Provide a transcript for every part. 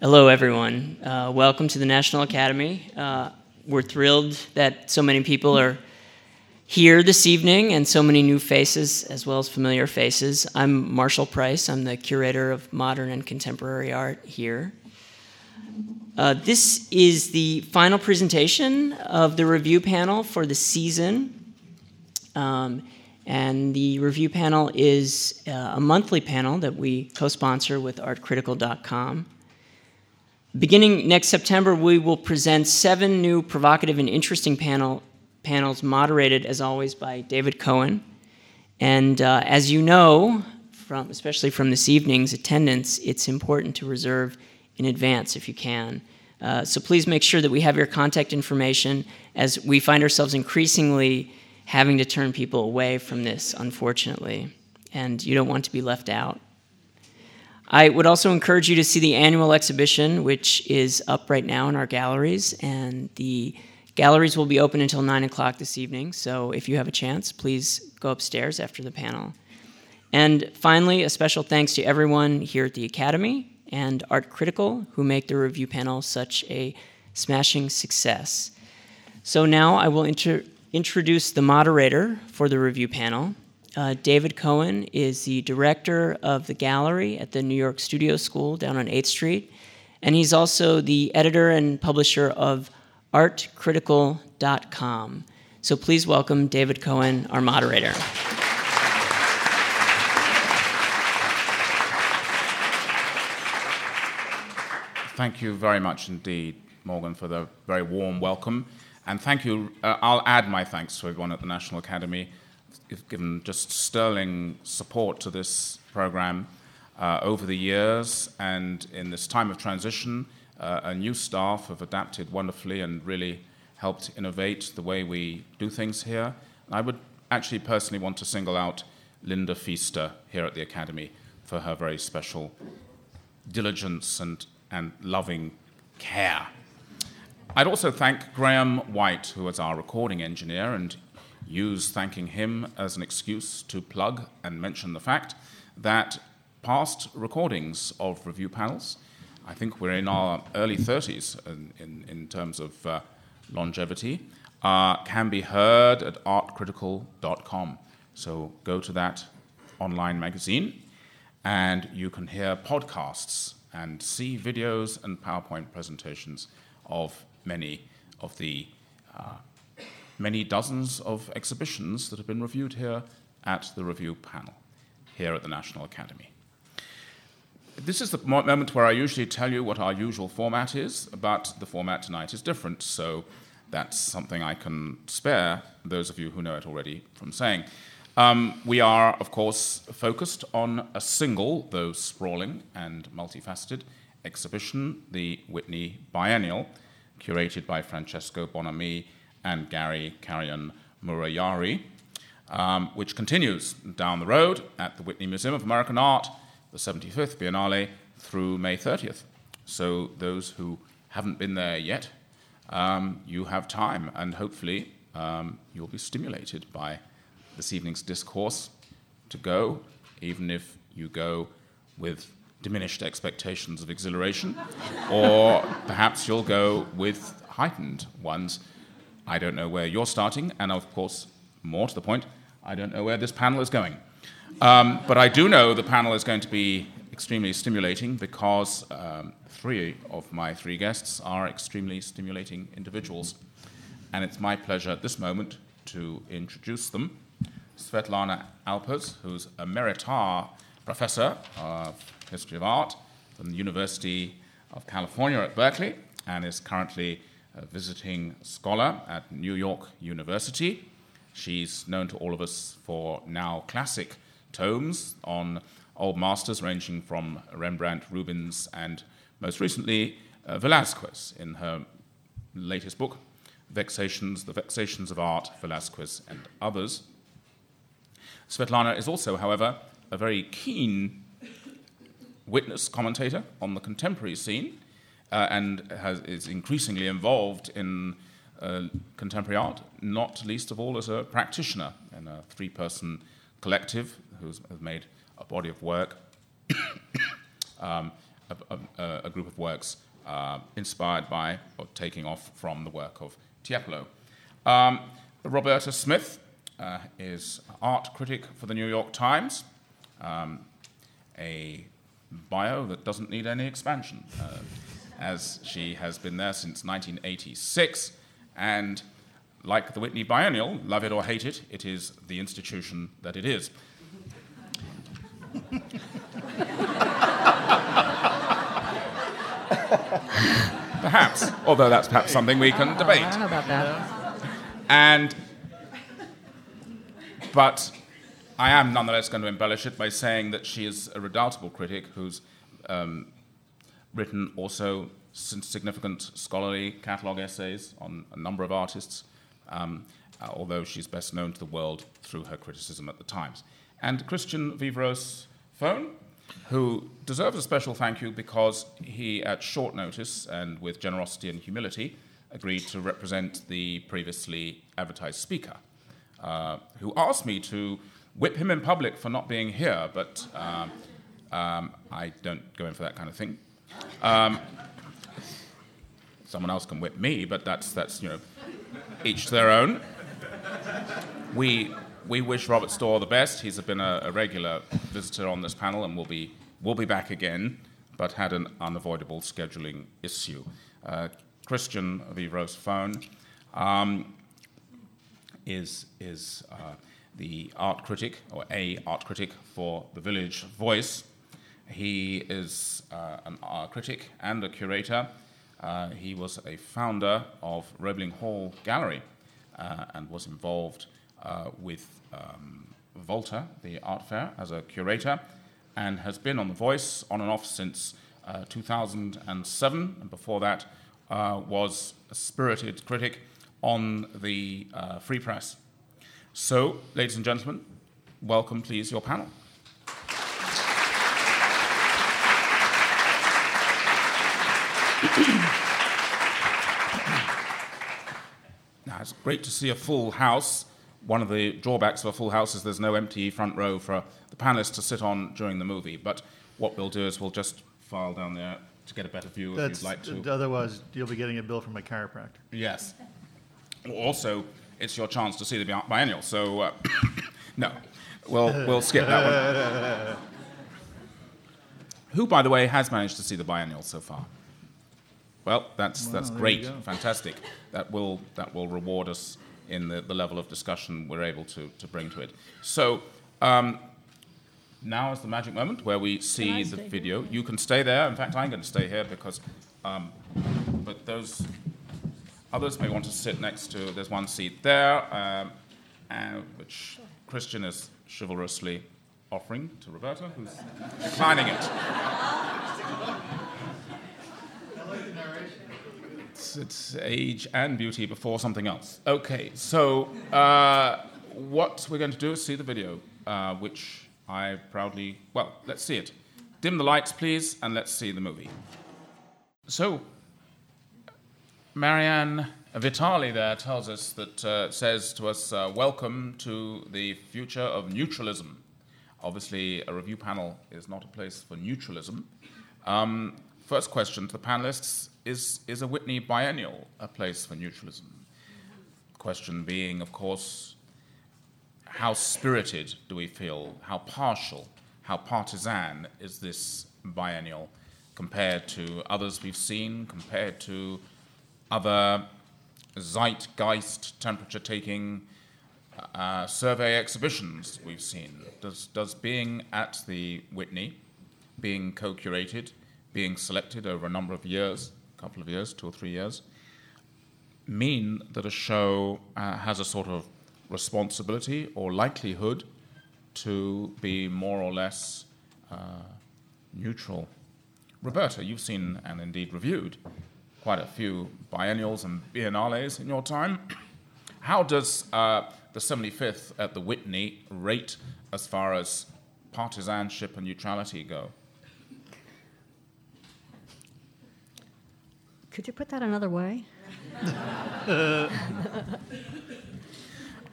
Hello, everyone. Uh, welcome to the National Academy. Uh, we're thrilled that so many people are here this evening and so many new faces as well as familiar faces. I'm Marshall Price. I'm the curator of modern and contemporary art here. Uh, this is the final presentation of the review panel for the season. Um, and the review panel is uh, a monthly panel that we co sponsor with artcritical.com. Beginning next September, we will present seven new provocative and interesting panel, panels, moderated as always by David Cohen. And uh, as you know, from, especially from this evening's attendance, it's important to reserve in advance if you can. Uh, so please make sure that we have your contact information as we find ourselves increasingly having to turn people away from this, unfortunately, and you don't want to be left out. I would also encourage you to see the annual exhibition, which is up right now in our galleries, and the galleries will be open until 9 o'clock this evening. So if you have a chance, please go upstairs after the panel. And finally, a special thanks to everyone here at the Academy and Art Critical who make the review panel such a smashing success. So now I will inter- introduce the moderator for the review panel. Uh, David Cohen is the director of the gallery at the New York Studio School down on 8th Street, and he's also the editor and publisher of artcritical.com. So please welcome David Cohen, our moderator. Thank you very much indeed, Morgan, for the very warm welcome. And thank you. Uh, I'll add my thanks to everyone at the National Academy given just sterling support to this program uh, over the years. And in this time of transition, uh, a new staff have adapted wonderfully and really helped innovate the way we do things here. I would actually personally want to single out Linda Feaster here at the Academy for her very special diligence and, and loving care. I'd also thank Graham White, who is our recording engineer, and use thanking him as an excuse to plug and mention the fact that past recordings of review panels, I think we're in our early 30s in, in, in terms of uh, longevity, uh, can be heard at artcritical.com. So go to that online magazine and you can hear podcasts and see videos and PowerPoint presentations of many of the uh, many dozens of exhibitions that have been reviewed here at the review panel here at the National Academy. This is the moment where I usually tell you what our usual format is, but the format tonight is different, so that's something I can spare those of you who know it already from saying. Um, we are, of course, focused on a single, though sprawling and multifaceted, exhibition, the Whitney Biennial, curated by Francesco Bonami and Gary Carrion Murayari, um, which continues down the road at the Whitney Museum of American Art, the 75th Biennale, through May 30th. So, those who haven't been there yet, um, you have time, and hopefully, um, you'll be stimulated by this evening's discourse to go, even if you go with diminished expectations of exhilaration, or perhaps you'll go with heightened ones. I don't know where you're starting, and of course, more to the point, I don't know where this panel is going. Um, but I do know the panel is going to be extremely stimulating because um, three of my three guests are extremely stimulating individuals. And it's my pleasure at this moment to introduce them. Svetlana Alpers, who's emerita professor of history of art from the University of California at Berkeley and is currently a visiting scholar at New York University. She's known to all of us for now classic tomes on old masters ranging from Rembrandt, Rubens, and most recently uh, Velazquez in her latest book, Vexations, The Vexations of Art, Velazquez, and Others. Svetlana is also, however, a very keen witness commentator on the contemporary scene uh, and has, is increasingly involved in uh, contemporary art, not least of all as a practitioner in a three person collective who has made a body of work um, a, a, a group of works uh, inspired by or taking off from the work of Tiepolo. Um, Roberta Smith uh, is art critic for the New York Times, um, a bio that doesn't need any expansion, uh, as she has been there since 1986. And like the Whitney Biennial, love it or hate it, it is the institution that it is. perhaps, although that's perhaps something we can debate. I don't know about that. And, but I am nonetheless going to embellish it by saying that she is a redoubtable critic who's um, written also significant scholarly catalogue essays on a number of artists, um, uh, although she's best known to the world through her criticism at the Times. And Christian Vivros Phone, who deserves a special thank you because he, at short notice and with generosity and humility, agreed to represent the previously advertised speaker, uh, who asked me to whip him in public for not being here, but um, um, I don't go in for that kind of thing. Um, someone else can whip me, but that's, that's you know, each to their own. We, we wish Robert Storr the best. He's been a, a regular visitor on this panel and will be, will be back again, but had an unavoidable scheduling issue. Uh, Christian Viveros-Faune um, is, is uh, the art critic, or a art critic for the Village Voice. He is uh, an art critic and a curator. Uh, he was a founder of Roebling Hall Gallery uh, and was involved uh, with um, Volta, the art fair, as a curator, and has been on The Voice on and off since uh, 2007. And before that, uh, was a spirited critic on the uh, Free Press. So, ladies and gentlemen, welcome, please, your panel. now, it's great to see a full house. One of the drawbacks of a full house is there's no empty front row for the panelists to sit on during the movie. But what we'll do is we'll just file down there to get a better view That's, if you'd like to. Otherwise, you'll be getting a bill from a chiropractor. Yes. Also, it's your chance to see the biennial. So, uh, no, we'll, we'll skip that one. Who, by the way, has managed to see the biennial so far? Well, that's, that's great, fantastic. That will, that will reward us in the, the level of discussion we're able to, to bring to it. So, um, now is the magic moment where we see the video. You can stay there. In fact, I'm going to stay here because, um, but those others may want to sit next to. There's one seat there, um, and, which Christian is chivalrously offering to Roberta, who's declining it. It's, it's age and beauty before something else. Okay, so uh, what we're going to do is see the video, uh, which I proudly, well, let's see it. Dim the lights, please, and let's see the movie. So, Marianne Vitale there tells us that, uh, says to us, uh, welcome to the future of neutralism. Obviously, a review panel is not a place for neutralism. Um, first question to the panelists is, is a Whitney biennial a place for neutralism? Question being, of course, how spirited do we feel? How partial, how partisan is this biennial compared to others we've seen, compared to other zeitgeist, temperature taking uh, survey exhibitions we've seen? Does, does being at the Whitney, being co curated, being selected over a number of years, a couple of years, two or three years, mean that a show uh, has a sort of responsibility or likelihood to be more or less uh, neutral. Roberta, you've seen and indeed reviewed quite a few biennials and biennales in your time. How does uh, the 75th at the Whitney rate as far as partisanship and neutrality go? Could you put that another way? I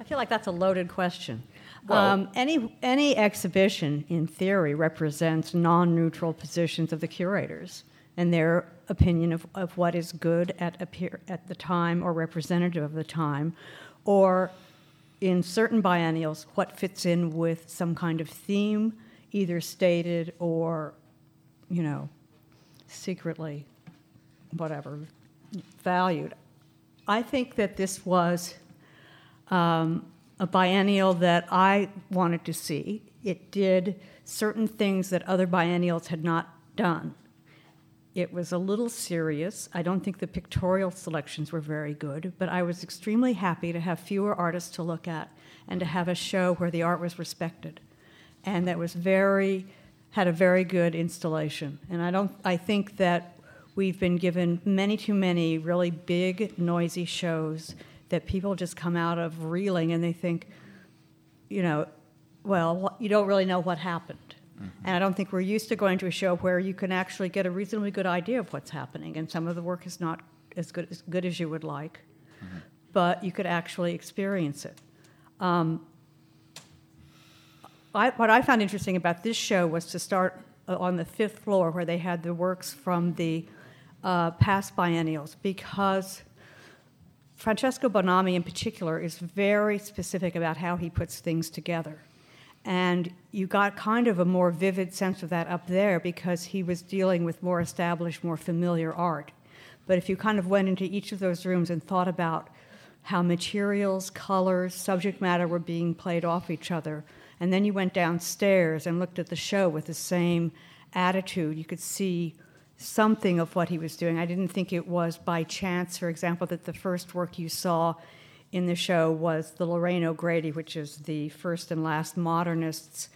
feel like that's a loaded question. Well- um, any any exhibition, in theory, represents non-neutral positions of the curators and their opinion of, of what is good at appear, at the time or representative of the time, or in certain biennials, what fits in with some kind of theme, either stated or, you know, secretly, whatever, valued. I think that this was um, a biennial that I wanted to see. It did certain things that other biennials had not done. It was a little serious. I don't think the pictorial selections were very good, but I was extremely happy to have fewer artists to look at and to have a show where the art was respected and that was very had a very good installation. And I don't I think that we've been given many too many really big noisy shows that people just come out of reeling and they think you know, well, you don't really know what happened. And I don't think we're used to going to a show where you can actually get a reasonably good idea of what's happening. And some of the work is not as good as, good as you would like, but you could actually experience it. Um, I, what I found interesting about this show was to start uh, on the fifth floor where they had the works from the uh, past biennials because Francesco Bonami, in particular, is very specific about how he puts things together. And you got kind of a more vivid sense of that up there because he was dealing with more established, more familiar art. But if you kind of went into each of those rooms and thought about how materials, colors, subject matter were being played off each other, and then you went downstairs and looked at the show with the same attitude, you could see something of what he was doing. I didn't think it was by chance, for example, that the first work you saw in the show was the Lorraine O'Grady, which is the first and last modernists.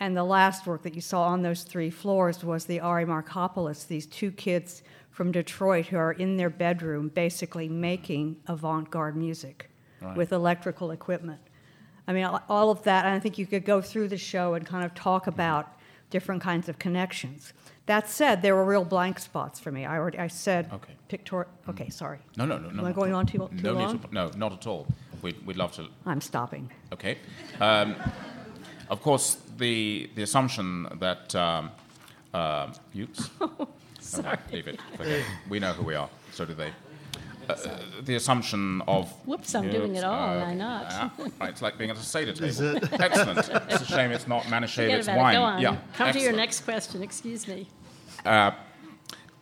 And the last work that you saw on those three floors was the Ari Marcopoulos, these two kids from Detroit who are in their bedroom basically making avant garde music Right. with electrical equipment. I mean, all- all of that, and I think you could go through the show and kind of talk about different kinds of connections. That said, there were real blank spots for me. I already, I said Okay. pictor. Okay, sorry. No, no, no, no. Am I not going on too, too no long? Need to, no, not at all. We'd, we'd love to. I'm stopping. Okay. Um, of course, the the assumption that um, uh, oops. Sorry. leave it. Okay. We know who we are. So do they. Uh, the assumption of Whoops, I'm doing it all, and uh, I'm not. right, it's like being at a Seder table. Is it? Excellent. It's a shame it's not Forget Manischewitz wine. it. Go on. Yeah. Come to your next question. Excuse me.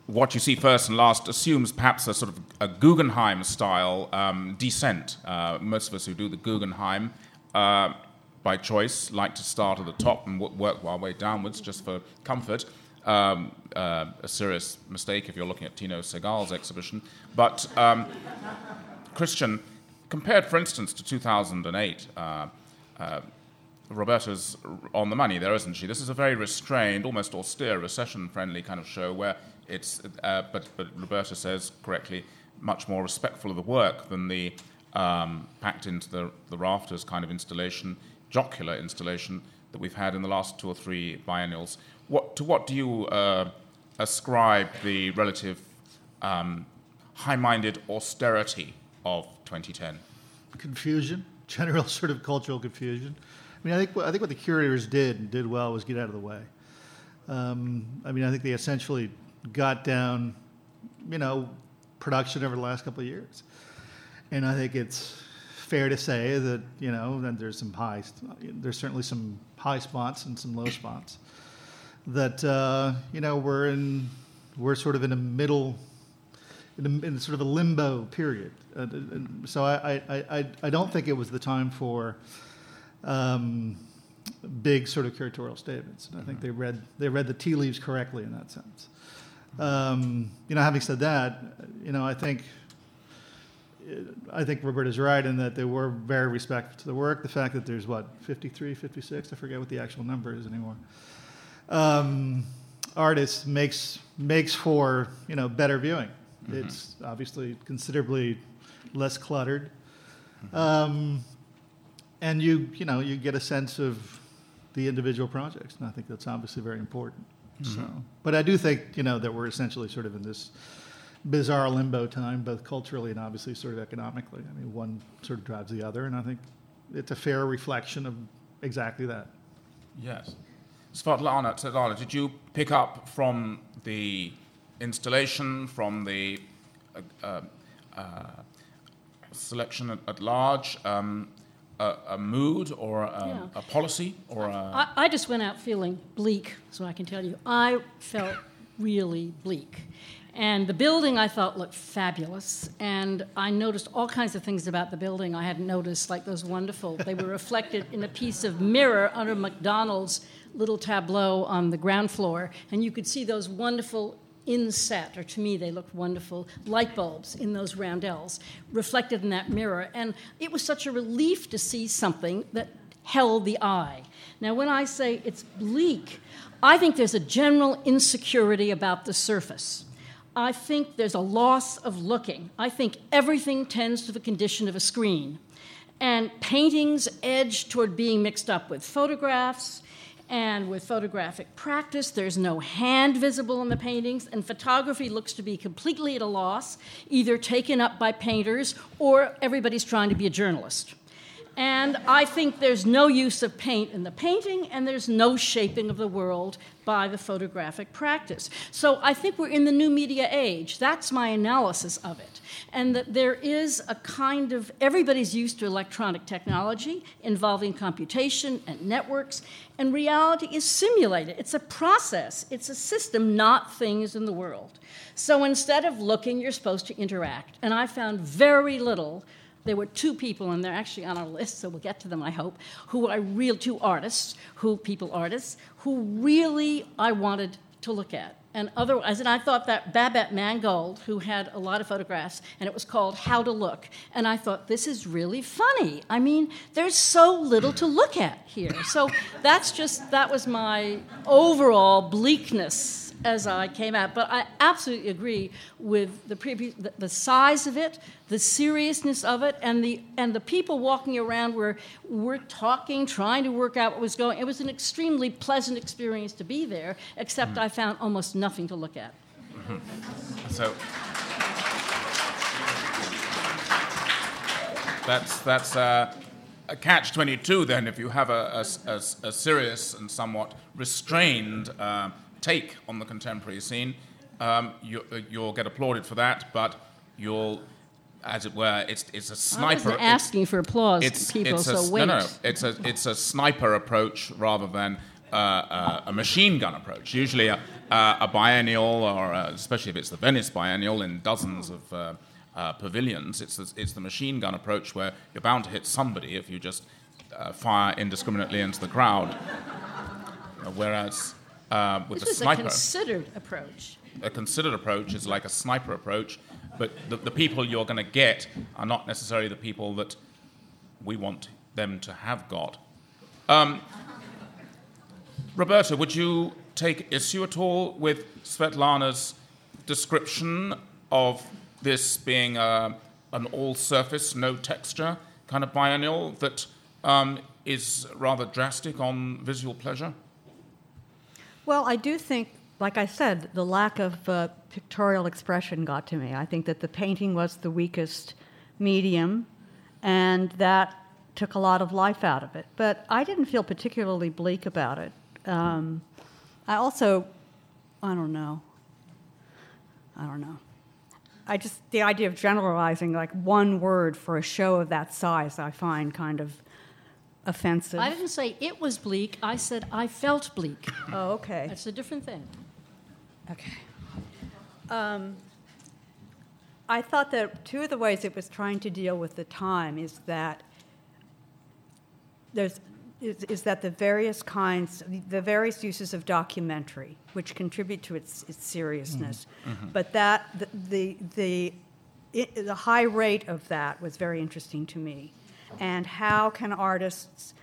What you see first and last assumes perhaps a sort of a Guggenheim style um, descent. Uh, most of us who do the Guggenheim uh, by choice like to start at the top and w- work our way downwards just for comfort. Um, uh, a serious mistake if you're looking at Tino Sehgal's exhibition. But um, Christian, compared, for instance, to 2008, uh, uh, Roberta's on the money there, isn't she? This is a very restrained, almost austere, recession-friendly kind of show where it's, uh, but, but Roberta says correctly, much more respectful of the work than the um, packed into the, the rafters kind of installation, jocular installation that we've had in the last two or three biennials. What, to what do you uh, ascribe the relative um, high-minded austerity of 2010? confusion, general sort of cultural confusion. I mean, I think I think what the curators did and did well was get out of the way. Um, I mean, I think they essentially got down, you know, production over the last couple of years, and I think it's fair to say that you know that there's some high, there's certainly some high spots and some low spots. That uh, you know we're in, we're sort of in a middle in, a, in sort of a limbo period. Uh, so I, I, I, I don't think it was the time for um, big sort of curatorial statements. And I think they read they read the tea leaves correctly in that sense. Um, you know, having said that, you know, I think I think Roberta's right in that they were very respectful to the work. The fact that there's what 53, 56, I forget what the actual number is anymore. Um, artists makes makes for you know better viewing. It's obviously considerably less cluttered, um, and you you know you get a sense of the individual projects, and I think that's obviously very important. So, but I do think you know that we're essentially sort of in this bizarre limbo time, both culturally and obviously sort of economically. I mean, one sort of drives the other, and I think it's a fair reflection of exactly that. Yes. Svetlana, Svetlana, did you pick up from the installation, from the uh, uh, uh, selection at, at large, um, a, a, mood or a, Yeah. a policy or a, I, I just went out feeling bleak, so I can tell you. I felt really bleak. And the building I thought looked fabulous. And I noticed all kinds of things about the building I hadn't noticed, like those wonderful, they were reflected in a piece of mirror under McDonald's little tableau on the ground floor. And you could see those wonderful inset, or to me they looked wonderful, light bulbs in those roundels reflected in that mirror. And it was such a relief to see something that held the eye. Now, when I say it's bleak, I think there's a general insecurity about the surface. I think there's a loss of looking. I think everything tends to the condition of a screen. And paintings edge toward being mixed up with photographs and with photographic practice, there's no hand visible in the paintings, and photography looks to be completely at a loss, either taken up by painters or everybody's trying to be a journalist. And I think there's no use of paint in the painting, and there's no shaping of the world by the photographic practice. So I think we're in the new media age. That's my analysis of it. And that there is a kind of, everybody's used to electronic technology involving computation and networks, and reality is simulated. It's a process, it's a system, not things in the world. So instead of looking, you're supposed to interact. And I found very little there were two people, and they're actually on our list, so we'll get to them, I hope, who are real, two artists, who people artists, who really I wanted to look at. And otherwise, and I thought that Babette Mangolte, who had a lot of photographs, and it was called How to Look. And I thought, this is really funny. I mean, there's so little to look at here. So that's just, that was my overall bleakness as I came out. But I absolutely agree with the, pre- the, the size of it, the seriousness of it, and the and the people walking around were were talking, trying to work out what was going. It was an extremely pleasant experience to be there. Except Mm-hmm. I found almost nothing to look at. So that's that's uh, a catch twenty two. Then, if you have a, a- a- a serious and somewhat restrained uh, take on the contemporary scene, um, you, you'll get applauded for that, but you'll, as it were, it's it's a sniper. I wasn't it's- asking for applause, it's, people. it's a, so wait. No, no, it's a, it's a sniper approach rather than uh, uh, a machine gun approach. Usually a, uh, a biennial, or uh especially if it's the Venice biennial in dozens of uh, uh, pavilions, it's the, it's the machine gun approach where you're bound to hit somebody if you just uh, fire indiscriminately into the crowd. Uh, Whereas uh, with This the was a considered approach. a considered approach is like a sniper approach, but the, the people you're going to get are not necessarily the people that we want them to have got. Um, Roberta, would you take issue at all with Svetlana's description of this being a, an all surface, no texture kind of biennial that um, is rather drastic on visual pleasure? Well, I do think, like I said, the lack of uh, pictorial expression got to me. I think that the painting was the weakest medium, and that took a lot of life out of it. But I didn't feel particularly bleak about it. Um, I also, I don't know. I don't know. I just, the idea of generalizing like one word for a show of that size, I find kind of offensive. I didn't say it was bleak. I said I felt bleak. oh, okay. That's a different thing. Okay. Um, I thought that two of the ways it was trying to deal with the time is that there's is, is that the various kinds, the various uses of documentary, which contribute to its, its seriousness, but that the the the, it, the high rate of that was very interesting to me, and how can artists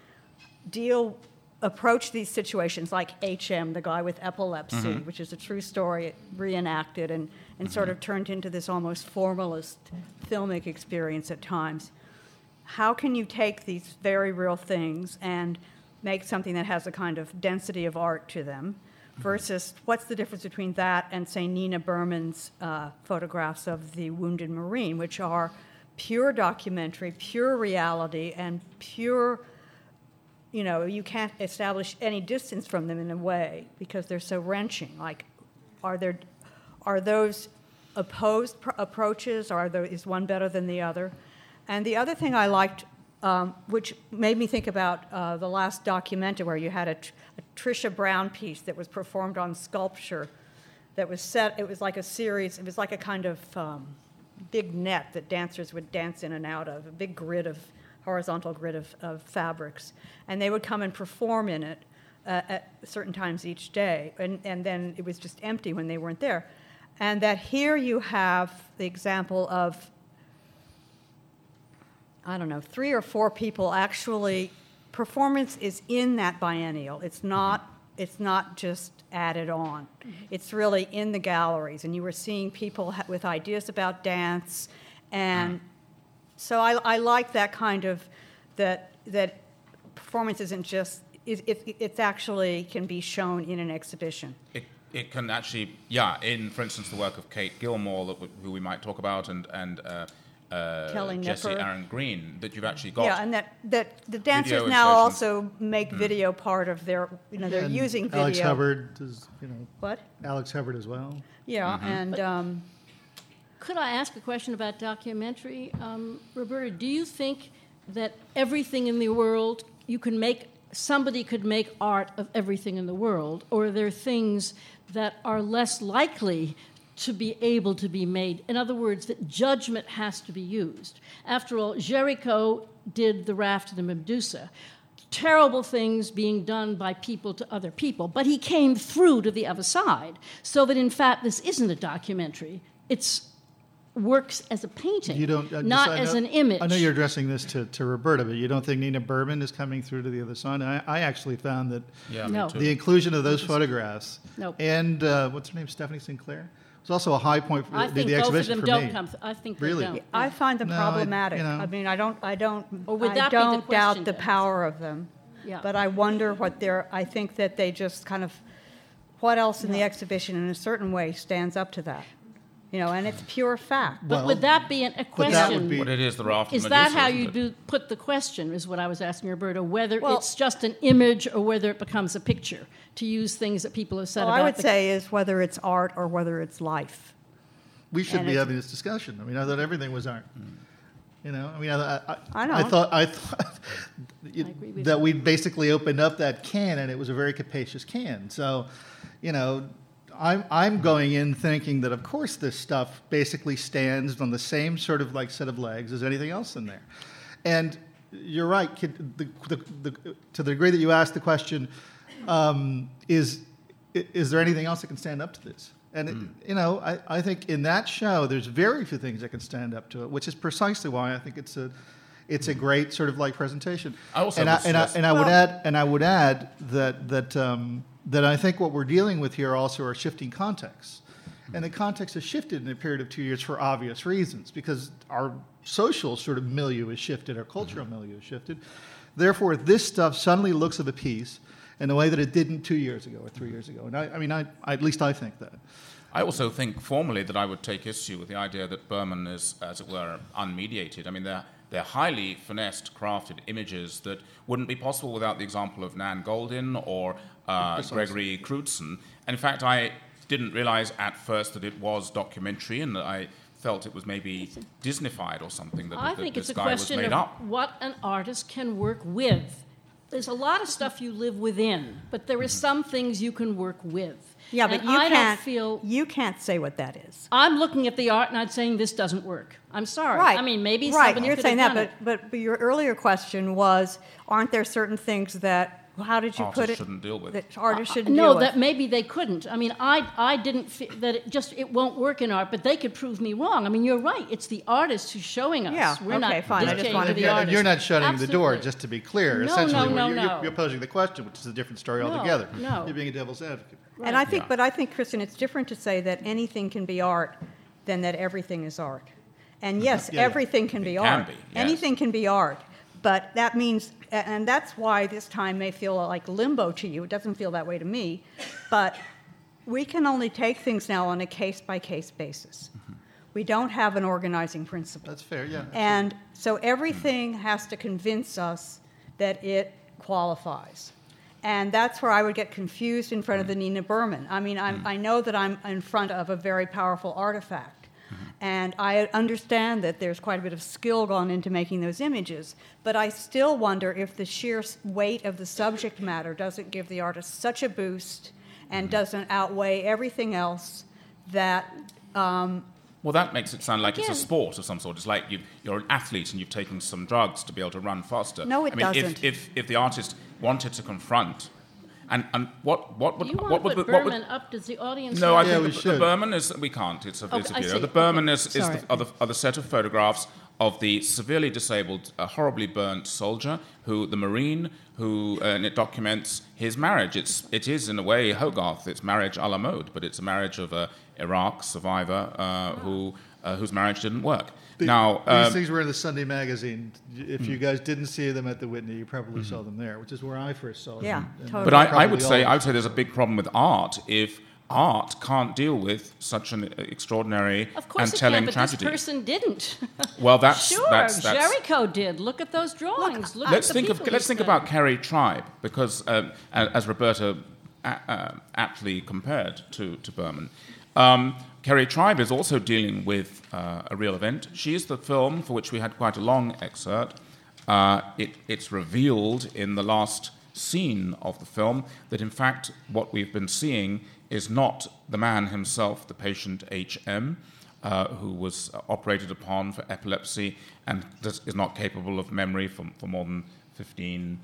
deal approach these situations like HM, the guy with epilepsy, mm-hmm. which is a true story reenacted and, and sort of mm-hmm. turned into this almost formalist filmic experience at times. How can you take these very real things and make something that has a kind of density of art to them? Mm-hmm. Versus, what's the difference between that and, say, Nina Berman's uh, photographs of the wounded Marine, which are pure documentary, pure reality, and pure, you know, you can't establish any distance from them in a way because they're so wrenching. Like, are there, are those opposed pr- approaches? Are there, is one better than the other? And the other thing I liked, um, which made me think about uh, the last documentary where you had a, Tr- a Trisha Brown piece that was performed on sculpture that was set, it was like a series, it was like a kind of um, big net that dancers would dance in and out of, a big grid of, horizontal grid of, of fabrics. And they would come and perform in it uh, at certain times each day. And, and then it was just empty when they weren't there. And that here you have the example of, I don't know, three or four people actually, performance is in that biennial. It's not, it's not just added on. It's really in the galleries, and you were seeing people ha- with ideas about dance, and so I, I like that kind of that that performance isn't just it, it, it's actually can be shown in an exhibition. It, it can actually, yeah, in, for instance, the work of Kate Gilmore, that, w- who we might talk about, and, and uh, uh, Kelly Jesse Nipper. Aaron Green, that you've actually got. Yeah, and that, that the dancers now also make video part of their you know they're And using video. Alex Hubbard is, you know, What? Alex Hubbard as well. Yeah, and um, Could I ask a question about documentary? Um, Roberta, do you think that everything in the world, you can make, somebody could make art of everything in the world, or are there things that are less likely to be able to be made? In other words, that judgment has to be used. After all, Géricault did the raft to the Medusa. Terrible things being done by people to other people, but he came through to the other side. So that in fact, this isn't a documentary. It's works as a painting, You don't, uh, not I as know- an image. I know you're addressing this to, to Roberta, but you don't think Nina Berman is coming through to the other side? I, I actually found that yeah, No. the inclusion of those photographs Nope. and uh, what's her name, Stephanie Sinclair, was also a high point for I the, think the both of exhibition them for don't me. come. Th- I think Really? they don't. I find them No, I- problematic. you know. I mean, I don't, I don't, Or would I that be the don't doubt the then? power of them. Yeah. But I wonder what they're, I think that they just kind of, what else in the exhibition in a certain way stands up to that? You know, and it's pure fact. But Well, would that be an, a that question? would be- But it is the raft of Is that Medusa, how isn't you do, put the question? Is what I was asking Roberta. Whether Well- it's just an image or whether it becomes a picture. To use things that people have said All about I would the say is whether it's art or whether it's life. We should And be it's- having this discussion. I mean, I thought everything was art. You know, I mean, I, I, I know. I thought I thought it- agree with that you. we basically opened up that can, and it was a very capacious can. So, you know, I'm I'm going in thinking that of course this stuff basically stands on the same sort of like set of legs as anything else in there, and you're right. The, the, the, to the degree that you asked the question, um, is is there anything else that can stand up to this? And it, you know, I, I think in that show, there's very few things that can stand up to it, which is precisely why I think it's a it's a great sort of like presentation. I also and I, would and, I, and I would add and I would add that that um, that I think what we're dealing with here also are shifting contexts. And the context has shifted in a period of two years for obvious reasons, because our social sort of milieu has shifted, our cultural mm-hmm. milieu has shifted. Therefore, this stuff suddenly looks of a piece in a way that it didn't two years ago or three mm-hmm. years ago. And I, I mean, I, I, at least I think that. I also think formally that I would take issue with the idea that Berman is, as it were, unmediated. I mean, they're, they're highly finessed, crafted images that wouldn't be possible without the example of Nan Goldin or uh, Gregory Crewdson. And in fact, I didn't realize at first that it was documentary and that I felt it was maybe Disneyfied or something, that, I that think this it's a guy was question made of up. what an artist can work with. There's a lot of stuff you live within, but there are some things you can work with. Yeah, but And you I can't don't feel. you can't say what that is. I'm looking at the art and I'm saying this doesn't work. I'm sorry. Right. I mean, maybe right. somebody You're could saying have that, done but, but but your earlier question was, aren't there certain things that? How did you Artists put it? shouldn't deal with. That artists shouldn't no, deal that with. maybe they couldn't. I mean, I, I didn't feel that it just it won't work in art, but they could prove me wrong. I mean, you're right. It's the artist who's showing us. Yeah, We're okay, not fine. I just wanted to And the you're, you're not shutting the door, just to be clear. No, Essentially, no, no, you're, no. You're, you're posing the question, which is a different story No, altogether. no. You're being a devil's advocate. And I think, Yeah. but I think, Kristen, it's different to say that anything can be art than that everything is art. And yes, Yeah, yeah. everything can be It can art. be, yes. Anything can be art. But that means, a- and that's why this time may feel like limbo to you. It doesn't feel that way to me. But we can only take things now on a case by case basis. Mm-hmm. We don't have an organizing principle. That's fair, yeah. And so mm-hmm. everything has to convince us that it qualifies. And that's where I would get confused in front of mm-hmm. the Nina Berman. I mean, I'm, I know that I'm in front of a very powerful artifact. And I understand that there's quite a bit of skill gone into making those images. But I still wonder if the sheer weight of the subject matter doesn't give the artist such a boost and doesn't outweigh everything else that um, Well, that makes it sound like it's a sport of some sort. It's like you you're an athlete and you've taken some drugs to be able to run faster. No, it I mean, doesn't. If, if, if the artist wanted to confront, and, and what, what would You what would put what would Berman up? Does the audience? No, I know? Yeah, think the, the. Berman is we can't. It's a, it's Okay, a I video. The Berman Okay, is, is the, are, the, are the set of photographs of the severely disabled, uh, horribly burnt soldier who the Marine who uh, and it documents his marriage. It's it is in a way Hogarth. It's marriage a la mode, but it's a marriage of a Iraq survivor uh, who uh, whose marriage didn't work. The- now these um, things were in the Sunday magazine. If you guys didn't see them at the Whitney, you probably saw them there, which is where I first saw them. Yeah, totally. But I, I would say I would say there's a big problem with art if art can't deal with such an extraordinary Of course and it telling can, but tragedy. this person didn't. Well, that's sure, that's, that's Géricault did. Look at those drawings. Look, let's at the think of people let's he think about Kerry Tribe because um, as Roberta uh, aptly compared to to Berman. Um, Kerry Tribe is also dealing with uh, a real event. She is the film for which we had quite a long excerpt. Uh, it, it's revealed in the last scene of the film that, in fact, what we've been seeing is not the man himself, the patient HM, uh, who was operated upon for epilepsy and is not capable of memory for, for more than 15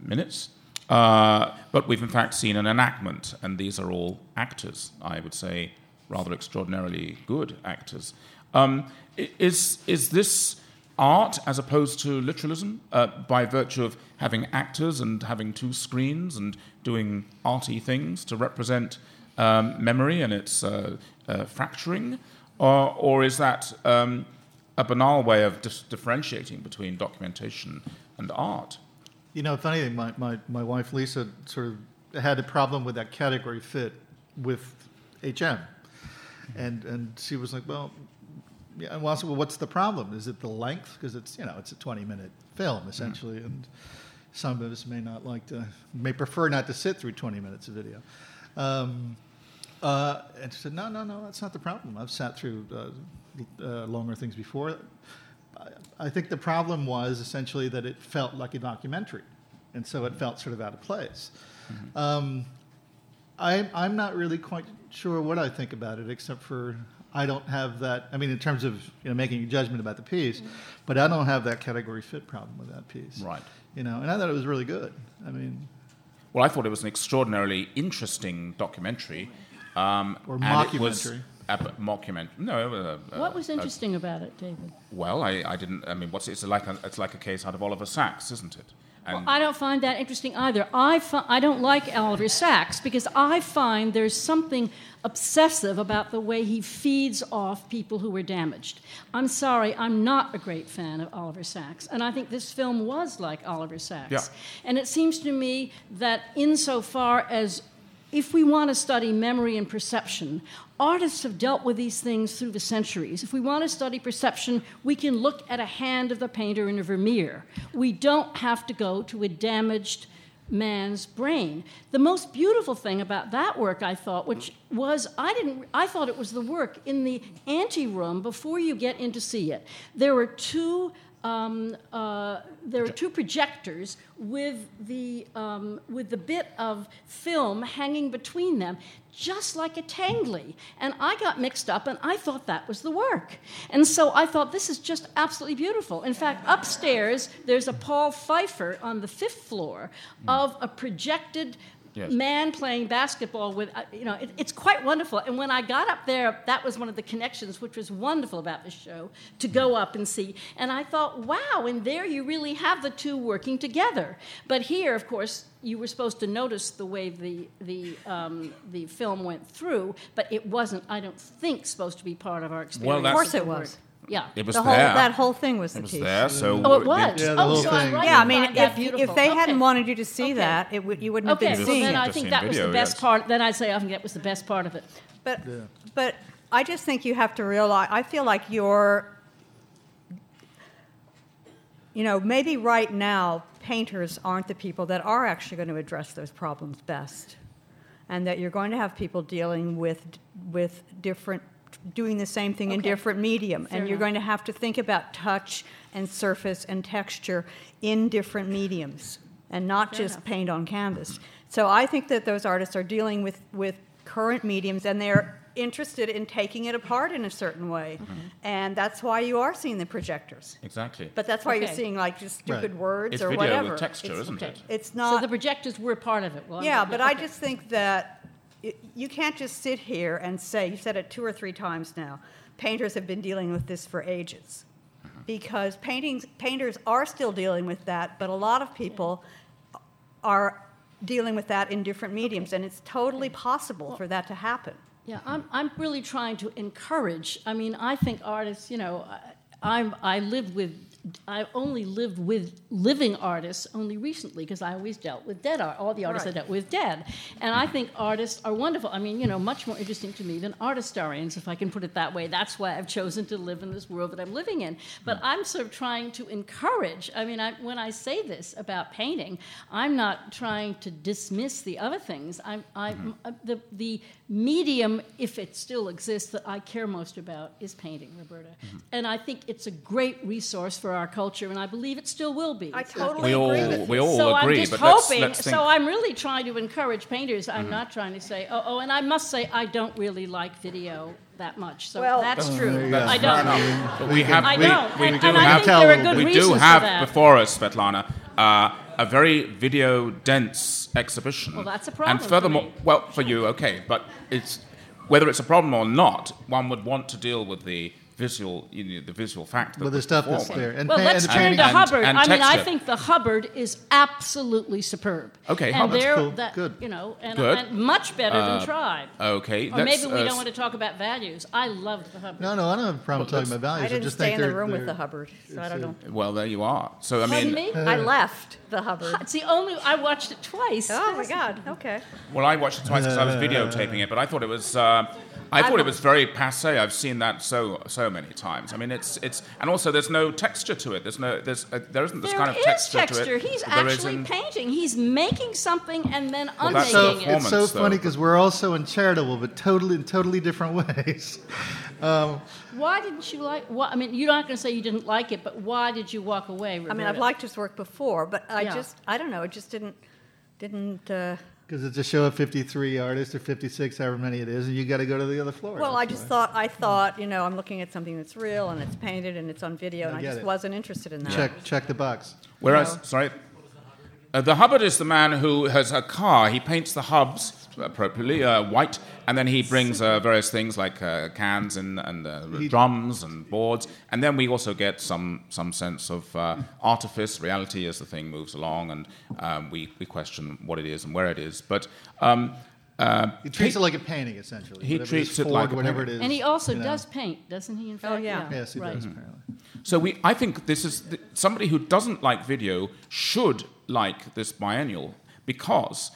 minutes. Uh, but we've in fact seen an enactment, and these are all actors, I would say, rather extraordinarily good actors. Um, is, is this art as opposed to literalism uh, by virtue of having actors and having two screens and doing arty things to represent um, memory and its uh, uh, fracturing? Or, or is that um, a banal way of dis- differentiating between documentation and art? You know, funny thing, my, my, my wife Lisa sort of had a problem with that category fit with HM. And, and she was like, well, yeah, well, I said, well, what's the problem? Is it the length? Because it's, you know, it's a 20 minute film essentially. And some of us may not like to, may prefer not to sit through 20 minutes of video. Um, uh, and she said, no, no, no, that's not the problem. I've sat through uh, uh, longer things before. I- I think the problem was essentially that it felt like a documentary, and so it felt sort of out of place. Um, I, I'm not really quite sure what I think about it, except for I don't have that. I mean, in terms of you know making a judgment about the piece, but I don't have that category fit problem with that piece. Right. You know, and I thought it was really good. I mean, Well, I thought it was an extraordinarily interesting documentary. Um, Or and it was mockumentary. a b- mockument. No. Uh, uh, What was uh, interesting about it, David? well, I, I didn't. I mean, what's it's like? A, it's like a case out of Oliver Sacks, isn't it? Well, I don't find that interesting either. I, fi- I don't like Oliver Sacks because I find there's something obsessive about the way he feeds off people who were damaged. I'm sorry, I'm not a great fan of Oliver Sacks, and I think this film was like Oliver Sacks. Yeah. And it seems to me that insofar as if we want to study memory and perception, artists have dealt with these things through the centuries. If we want to study perception, we can look at a hand of the painter in a Vermeer. We don't have to go to a damaged man's brain. The most beautiful thing about that work, I thought, which was I didn't I thought it was the work in the anteroom before you get in to see it. There were two um, uh, there are two projectors with the um, with the bit of film hanging between them, just like a Tinguely. And I got mixed up, and I thought that was the work. And so I thought this is just absolutely beautiful. In fact, upstairs there's a Paul Pfeiffer on the fifth floor of a projected Yes. man playing basketball with, uh, you know, it, it's quite wonderful. And when I got up there, that was one of the connections, which was wonderful about the show, to go up and see. And I thought, wow, and there you really have the two working together. But here, of course, you were supposed to notice the way the, the, um, the film went through, but it wasn't, I don't think, supposed to be part of our experience. that's- Of course the it work. was. Yeah. it was the whole, there. that whole thing was the it was piece. there. So Oh, it was. Yeah, the oh, whole so I'm thing. right Yeah, I mean, if, if they hadn't wanted you to see Okay. that, it would, you wouldn't have Okay, been well seeing then it. I think seen that was video, the best yes. part. Then I'd say I think that was the best part of it. But, but I just think you have to realize. I feel like you're. You know, maybe right now painters aren't the people that are actually going to address those problems best, and that you're going to have people dealing with with different, doing the same thing in different medium, Fair and you're enough. going to have to think about touch and surface and texture in different mediums, and not Fair just enough. paint on canvas. So I think that those artists are dealing with, with current mediums and they're interested in taking it apart in a certain way. Mm-hmm. And that's why you are seeing the projectors. Exactly. But that's why you're seeing like just stupid Right. words it's or video whatever. with texture, it's, isn't okay. it? it's not. So the projectors were part of it. Well, I'm- yeah, but I just think that y- you can't just sit here and say, you've said it two or three times now, painters have been dealing with this for ages. Uh-huh. Because paintings, painters are still dealing with that, but a lot of people are dealing with that in different mediums, and it's totally possible for that to happen. Yeah, I'm, I'm really trying to encourage. I mean, I think artists, you know, I, I'm, I live with, I only lived with living artists only recently because I always dealt with dead art. All the artists I dealt with dead. And I think artists are wonderful. I mean, you know, much more interesting to me than art historians, if I can put it that way. That's why I've chosen to live in this world that I'm living in. But hmm. I'm sort of trying to encourage. I mean, I, when I say this about painting, I'm not trying to dismiss the other things. I'm, I'm, mm-hmm. uh, the, the medium, if it still exists, that I care most about is painting, Roberta. Mm-hmm. And I think it's a great resource for our culture, and I believe it still will be. I totally we all agree with we you. all so agree, I'm just but let's, hoping. let's so I'm really trying to encourage painters. I'm not trying to say, oh, oh, and I must say, I don't really like video that much. So Well- that's Oh, true. there you. I don't. enough. But we have I we, don't. we and, do and I have think there are good we reasons do for have that. before us, Svetlana, uh, a very video dense exhibition. Well, that's a problem And for furthermore, me. well, for you, okay, but it's whether it's a problem or not, one would want to deal with the visual, you know, the visual fact. that With the was stuff that's there. And well, pa- let's and the turn painting- to Hubbard. and I mean, I think the Hubbard is absolutely superb. Okay, and Hubbard's they're cool. that, Good. You know, and, Good. and much better Uh, than Tribe. Okay, Or maybe we uh, don't want to talk about values. I love the Hubbard. No, no, I don't have a problem Well, talking about values. I didn't just stay think in the room with the Hubbard, so I don't know. Well, there you are. So I mean, me? I left the Hubbard. It's the only I watched it twice. Oh my God! Okay. Well, I watched it twice because I was videotaping it, but I thought it was. I thought it was very passe. I've seen that so so many times. I mean, it's it's and also there's no texture to it. There's no there's uh, there isn't this There kind of is texture, texture. to it. He's that there is actually in- painting. He's making something and then Well, unmaking So it. it's so though. funny because we're all so uncharitable, but totally in totally different ways. Um, Why didn't you like? Why, I mean, you're not going to say you didn't like it, but why did you walk away? I mean, I've liked his work before, but I Yeah. just, I don't know, it just didn't, didn't. Uh, Because it's a show of 53 artists or 56, however many it is, and you got to go to the other floor. well, I just why. thought, I thought, you know, I'm looking at something that's real and it's painted and it's on video, and I I just it. wasn't interested in that. check check the box. Whereas, No. sorry, uh, the Hubbard is the man who has a car. He paints the hubs appropriately uh, white, and then he brings uh, various things like uh, cans and, and uh, drums and boards, and then we also get some some sense of uh, artifice, reality as the thing moves along, and um, we we question what it is and where it is, but. Um, uh, He treats it like a painting, essentially. He treats is it like Ford, a whatever it painting. is. And he also you know. does paint, doesn't he? In fact, Oh, yeah. Yes, he right. does, apparently. So we, I think this is th- somebody who doesn't like video should like this biennial because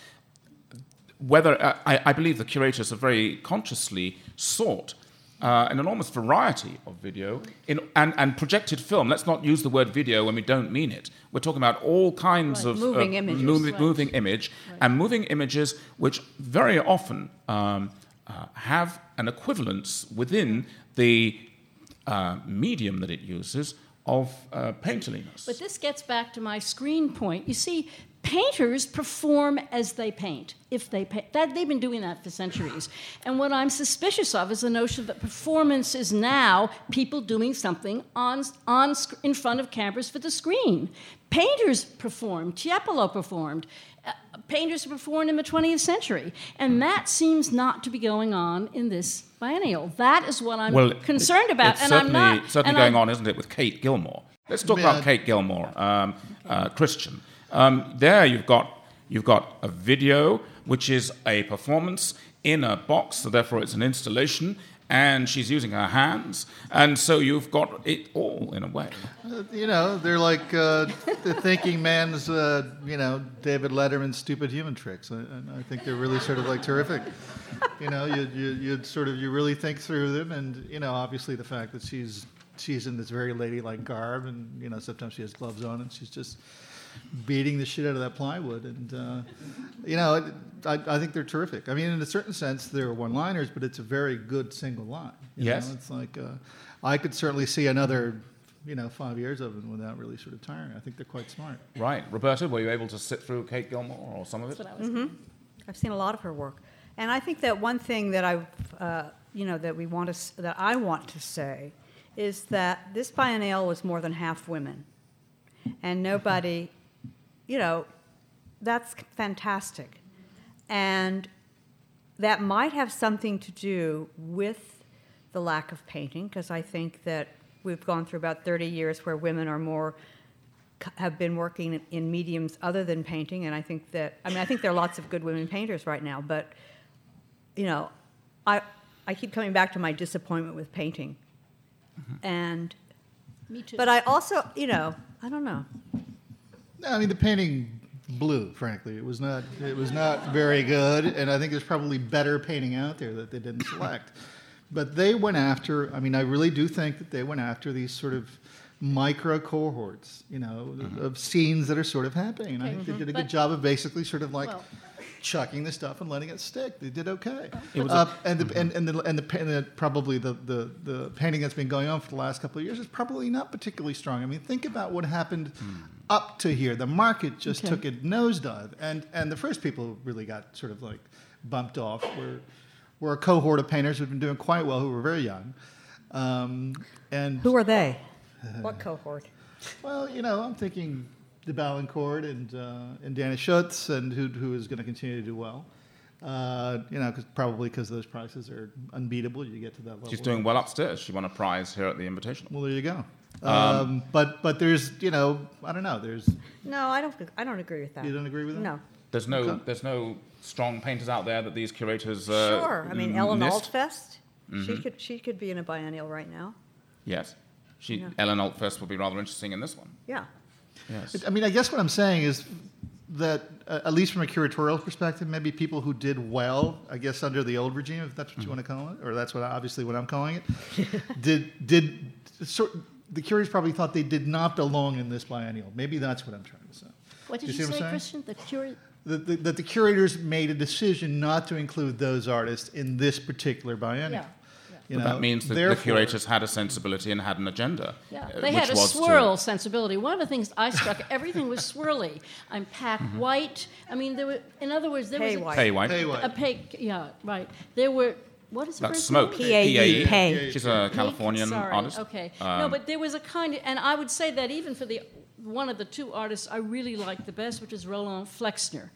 whether uh, I, I believe the curators have very consciously sought uh, an enormous variety of video in, and, and projected film. Let's not use the word video when we don't mean it. We're talking about all kinds Right. of Moving uh, images. moving, Right. moving image and moving images which very often um, uh, have an equivalence within the uh, medium that it uses of uh, painterliness. But this gets back to my screen point. You see, painters perform as they paint. If they paint, that they've been doing that for centuries. And what I'm suspicious of is the notion that performance is now people doing something on on sc- in front of cameras for the screen. Painters performed. Tiepolo performed. Uh, painters performed in the 20th century, and that seems not to be going on in this biennial. That is what I'm well, concerned it- about, It's and certainly, I'm not. certainly and going I'm- on, isn't it, with Kate Gilmore? Let's talk Yeah. about Kate Gilmore, um, uh, Christian. Um, there, you've got you've got a video which is a performance in a box, so therefore it's an installation, and she's using her hands, and so you've got it all in a way. Uh, you know, they're like uh, the thinking man's, uh, you know, David Letterman's stupid human tricks. I, I think they're really sort of like terrific. You know, you, you, you sort of, you really think through them, and, you know, obviously the fact that she's, she's in this very ladylike garb, and, you know, sometimes she has gloves on, and she's just beating the shit out of that plywood. And, uh, you know, I, I think they're terrific. I mean, in a certain sense, they're one liners, but it's a very good single line. you Yes. know? It's like, uh, I could certainly see another, you know, five years of them without really sort of tiring. I think they're quite smart. Right. Roberta, were you able to sit through Kate Gilmore or some of it? That's what I was. Mm-hmm. I've seen a lot of her work, and I think that one thing that I, uh, you know, that we want to, that I want to say, is that this biennial was more than half women, and nobody, you know, that's fantastic, and that might have something to do with the lack of painting, because I think that we've gone through about 30 years where women are more have been working in- in mediums other than painting, and I think that I mean I think there are lots of good women painters right now, but you know, I I keep coming back to my disappointment with painting, mm-hmm. and Me too. but I also you know I don't know. No, I mean the painting blew. Frankly, it was not. It was not very good, and I think there's probably better painting out there that they didn't select. But they went after. I mean, I really do think that they went after these sort of micro cohorts, you know, mm-hmm. of scenes that are sort of happening. And I think they mm-hmm. did a good But- job of basically sort of like. Well- chucking the stuff and letting it stick. They did okay. It was uh, and, the, and, and, the, and, the, and the, probably the, the, the painting that's been going on for the last couple of years is probably not particularly strong. I mean, think about what happened up to here. The market just Okay. took a nosedive, and and the first people who really got sort of like bumped off were were a cohort of painters who've been doing quite well, who were very young. Um, and Who are they? what cohort? well, you know, I'm thinking the Ballancourt and uh, and Dana Schutz, and who who is going to continue to do well. Uh, you know, cause, probably because those prices are unbeatable. You get to that level. She's doing well upstairs. She won a prize here at the Invitational. Well, there you go. Um, but but there's you know I don't know. There's No, I don't. I don't agree with that. you don't agree with that? No. There's no, Okay. there's no strong painters out there that these curators. Uh, sure. I mean, Ellen missed. Altfest. She could. She could be in a biennial right now. Yes, she, Yeah. Ellen Altfest will be rather interesting in this one. Yeah. Yes. I mean, I guess what I'm saying is that, uh, at least from a curatorial perspective, maybe people who did well, I guess under the old regime, if that's what you want to call it, or that's what obviously what I'm calling it, did did sort. The curators probably thought they did not belong in this biennial. Maybe that's what I'm trying to say. what did you you, see what say. Christian? The curi- That the, that the curators made a decision not to include those artists in this particular biennial. Yeah. You know, that means that the curators had a sensibility and had an agenda. Yeah, uh, they which had a was to- swirl sensibility. One of the things I struck, everything was swirly. I'm packed Mm-hmm. white. I mean, there were, in other words, there Pay was a, white. Pae white. Hey, a pay, yeah, right. There were, what is the That's smoke. name? P.A.E., P.A.E.. pay. She's a Pink? Californian Sorry. artist. Okay. no, Um, but there was a kind of, and I would say that even for the one of the two artists I really liked the best, which is Roland Flexner.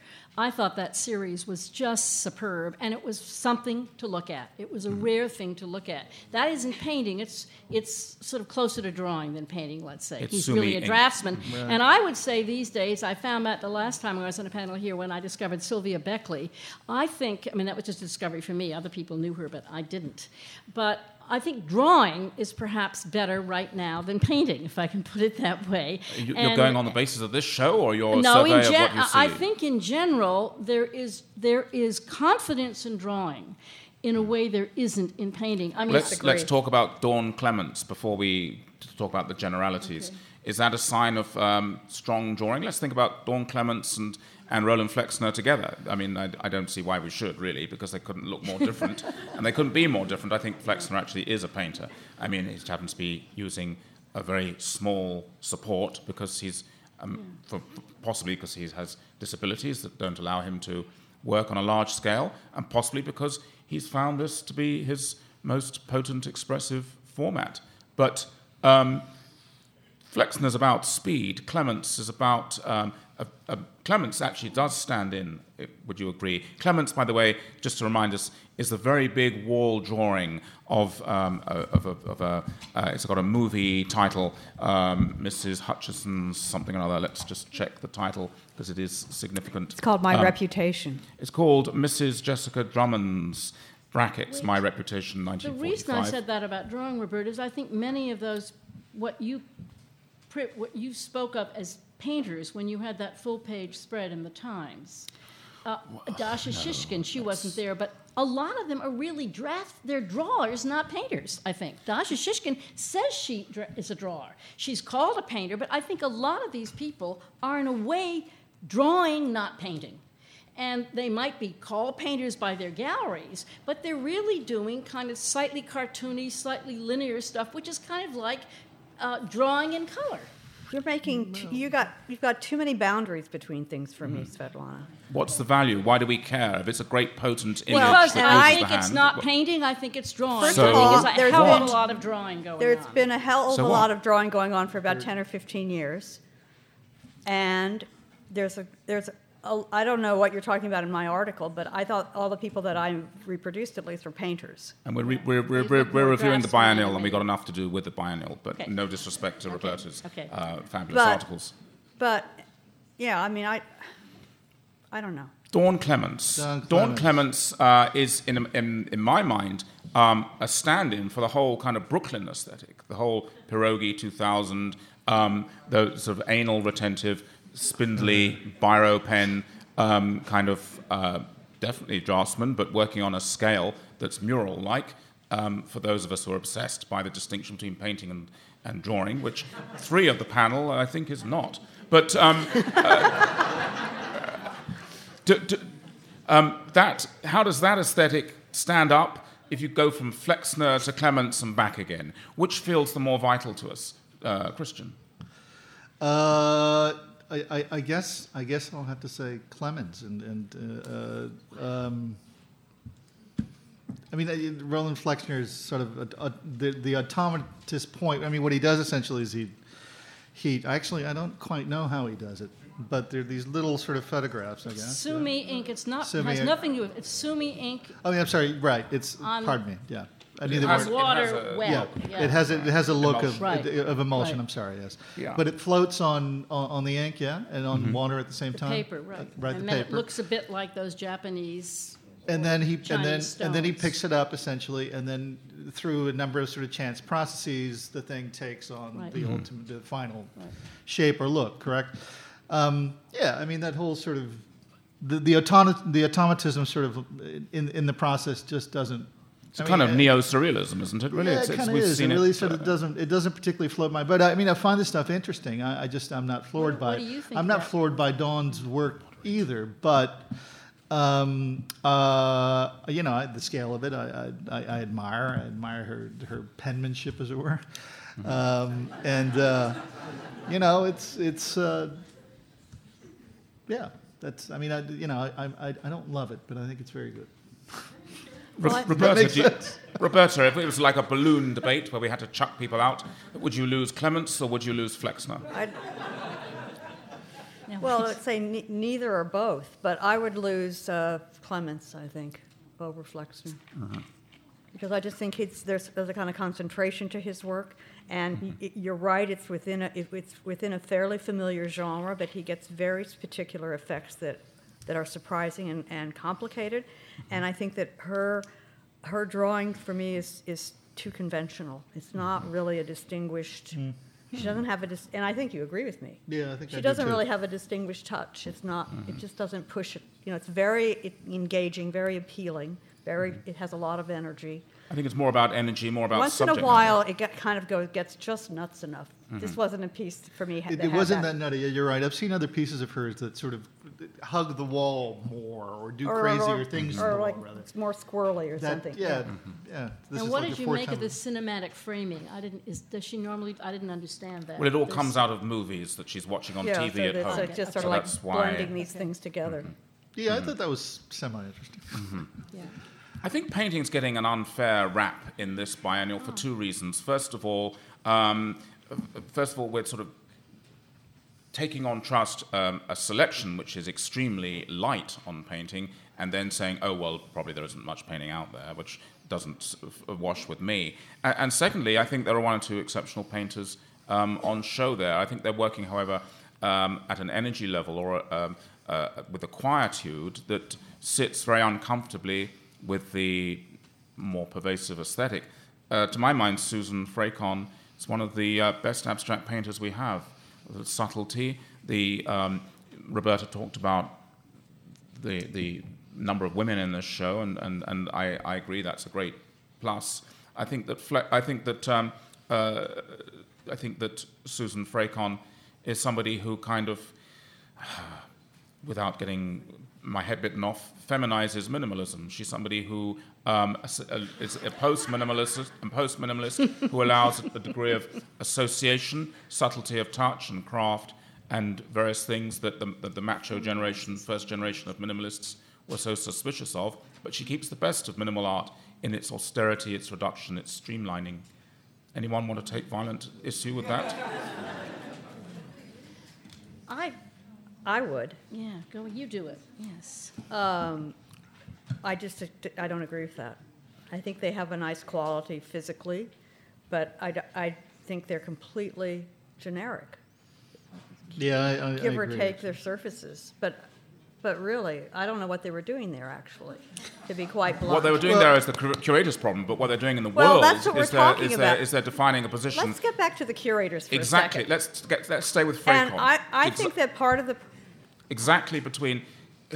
I thought that series was just superb, and it was something to look at. It was a Mm-hmm. rare thing to look at. That isn't painting; it's it's sort of closer to drawing than painting. Let's say It's he's Sumi really a draftsman, and I would say these days. I found that the last time I was on a panel here when I discovered Silvia Bächli. I think, I mean, that was just a discovery for me. Other people knew her, but I didn't. But I think drawing is perhaps better right now than painting, if I can put it that way. You, you're And- going on the basis of this show or your no, survey in of gen- what you see? I think in general there is there is confidence in drawing, in a way there isn't in painting. I mean, Let's, let's talk about Dawn Clements before we talk about the generalities. Is that a sign of um, strong drawing? Let's think about Dawn Clements and, and Roland Flexner together. I mean, I, I don't see why we should, really, because they couldn't look more different. and they couldn't be more different. I think Flexner actually is a painter. I mean, he happens to be using a very small support because he's, um, for, possibly because he has disabilities that don't allow him to work on a large scale, and possibly because he's found this to be his most potent expressive format. But um, Flexner's about speed. Clements is about. Um, a, a, Clements actually does stand in. eh, Would you agree? Clements, by the way, just to remind us, is a very big wall drawing of um, a, of a. Of a uh, it's got a movie title, um, Mrs. Hutchison's something or other. Let's just check the title because it is significant. It's called My Um, Reputation. it's called Mrs. Jessica Drummond's brackets my reputation 1945. The reason I said that about drawing, Robert, is I think many of those, what you, what you spoke of as painters when you had that full-page spread in the Times. Uh, Dasha Shishkin, she wasn't there, but a lot of them are really draft. They're drawers, not painters. I think Dasha Shishkin says she dra- is a drawer. She's called a painter, but I think a lot of these people are in a way drawing, not painting. And they might be called painters by their galleries, but they're really doing kind of slightly cartoony, slightly linear stuff, which is kind of like uh, drawing in color. You're making, t- you got, you've got too many boundaries between things for Mm-hmm. me, Svetlana. What's the value? Why do we care? If it's a great potent image Because that I moves think it's hand, not what- painting, I think it's drawing. First of I think all, there's a there's hell of been- a lot of drawing going There's on. been a hell of So a what? lot of drawing going on for about 10 or 15 years. And there's a, there's a, I don't know what you're talking about in my article, but I thought all the people that I reproduced at least were painters. And we're, re- we're, we're, we're, were we're reviewing the biennial, and animated. we've got enough to do with the biennial, but Okay. no disrespect to Okay. Roberta's Okay. uh, fabulous But- articles. But, yeah, I mean, I, I don't know. Dawn Clements. Dawn Dawn Clements. Clements uh, is, in, in, in my mind, um, a stand in for the whole kind of Brooklyn aesthetic, the whole Pierogi 2000, um, the sort of anal retentive, spindly, biro pen um, kind of uh, definitely draftsman, but working on a scale that's mural like. Um, for those of us who are obsessed by the distinction between painting and, and drawing, which three of the panel I think is not. But um, do, um, that, how does that aesthetic stand up if you go from Flexner to Clements and back again? Which feels the more vital to us, uh, Christian? Uh, I, I, I guess I guess I'll have to say Clements and and uh, uh, um, I mean uh, Roland Flexner is sort of a, a, the the automatist point. I mean, what he does essentially is he he actually I don't quite know how he does it, but they're these little sort of photographs. I guess. Sumi ink. It's not Sumi has nothing to do with it's Sumi ink Oh, yeah, I'm sorry. Right. It's On- pardon me. Yeah. I It mean, the has- word- water has a- well. yeah, it has a, it has a look of, Right. of emulsion. Right. I'm sorry, yes. Yeah. But it floats on, on on the ink, yeah, and on water at the same the time. paper, right? Uh, right, and the then paper. it looks a bit like those Japanese. and then he and then Chinese and then he picks it up essentially, and then through a number of sort of chance processes, the thing takes on Right. the Mhm. ultimate, the final Right. shape or look. Correct? Um, yeah, I mean that whole sort of the the, automa- the automatism sort of in in the process just doesn't. It's I a kind of uh, neo-surrealism, isn't it? Really, Yeah, it's, it it's- kind of we've is. It really it, sort uh, of doesn't. It doesn't particularly float my. But I mean, I find this stuff interesting. I, I just I'm not floored What- by. what do you think I'm not about- floored by Dawn's work either. But um, uh, you know, I, the scale of it, I, I, I I admire. I admire her her penmanship, as it were. Um, and uh, you know, it's it's. Uh, yeah, that's. I mean, I you know, I, I I don't love it, but I think it's very good. Ro- Roberta, you- Roberta, if it was like a balloon debate where we had to chuck people out, would you lose Clements or would you lose Flexner? I'd, well, I'd say ne- neither or both, but I would lose uh, Clements, I think, over Flexner. Because I just think it's, there's, there's a kind of concentration to his work, and y- y- you're right, it's within a, it- it's within a fairly familiar genre, but he gets very particular effects that, that are surprising and, and complicated. And I think that her, her drawing for me is, is too conventional. It's not really a distinguished, mm-hmm. she doesn't have a, dis- and I think you agree with me. Yeah, I think I She do doesn't too. really have a distinguished touch. It's not, it mm-hmm. just doesn't push it. You know, it's very e- engaging, very appealing, very, mm-hmm. it has a lot of energy. I think it's more about energy, more about Once in a while, it get, kind of goes, gets just nuts enough. This wasn't a piece for me. It, it wasn't that nutty. Yeah, you're right. I've seen other pieces of hers that sort of hug the wall more or do or- crazier or- things to Or the wall, like rather. it's more squirrely or That, something. yeah, yeah. This and is what like did you fourth make of the cinematic framing? I didn't. Is, does she normally? I didn't understand that. Well, it all There's- comes out of movies that she's watching on Yeah, TV so at it's home. uh, just sort So of like that's why- blending these things together. Yeah, I thought that was semi-interesting. Yeah. I think painting's getting an unfair rap in this biennial for two reasons. First of all, um, first of all, we're sort of taking on trust um, a selection which is extremely light on painting, and then saying, "Oh well, probably there isn't much painting out there," which doesn't wash with me. And, secondly, I think there are one or two exceptional painters um, on show there. I think they're working, however, um, at an energy level or um, uh, with a quietude that sits very uncomfortably with the more pervasive aesthetic. Uh, to my mind, Suzan Frecon is one of the uh, best abstract painters we have. The subtlety, the um, Roberta talked about the the number of women in this show, and, and, and I, I agree that's a great plus. I think that Fle- I think that um, uh, I think that Suzan Frecon is somebody who kind of, without getting my head bitten off, feminizes minimalism. She's somebody who um, is a post-minimalist, a post-minimalist who allows a degree of association, subtlety of touch and craft, and various things that the, that the macho generation, first generation of minimalists, were so suspicious of. But she keeps the best of minimal art in its austerity, its reduction, its streamlining. Anyone want to take violent issue with that? I, I would. yeah, go, you do it, yes. Um, I just, I don't agree with that. I think they have a nice quality physically, but I, I think they're completely generic. Yeah, I, I, Give I or agree. take their surfaces, but, but really, I don't know what they were doing there, actually, to be quite blunt. What they were doing Well- there is the curator's problem, but what they're doing in the Well, world that's what we're is, they're, talking is, they're, about. is they're defining a position. Let's get back to the curators for exactly. a second. Let's get, let's stay with Frecon. And I, I think that part of the, exactly between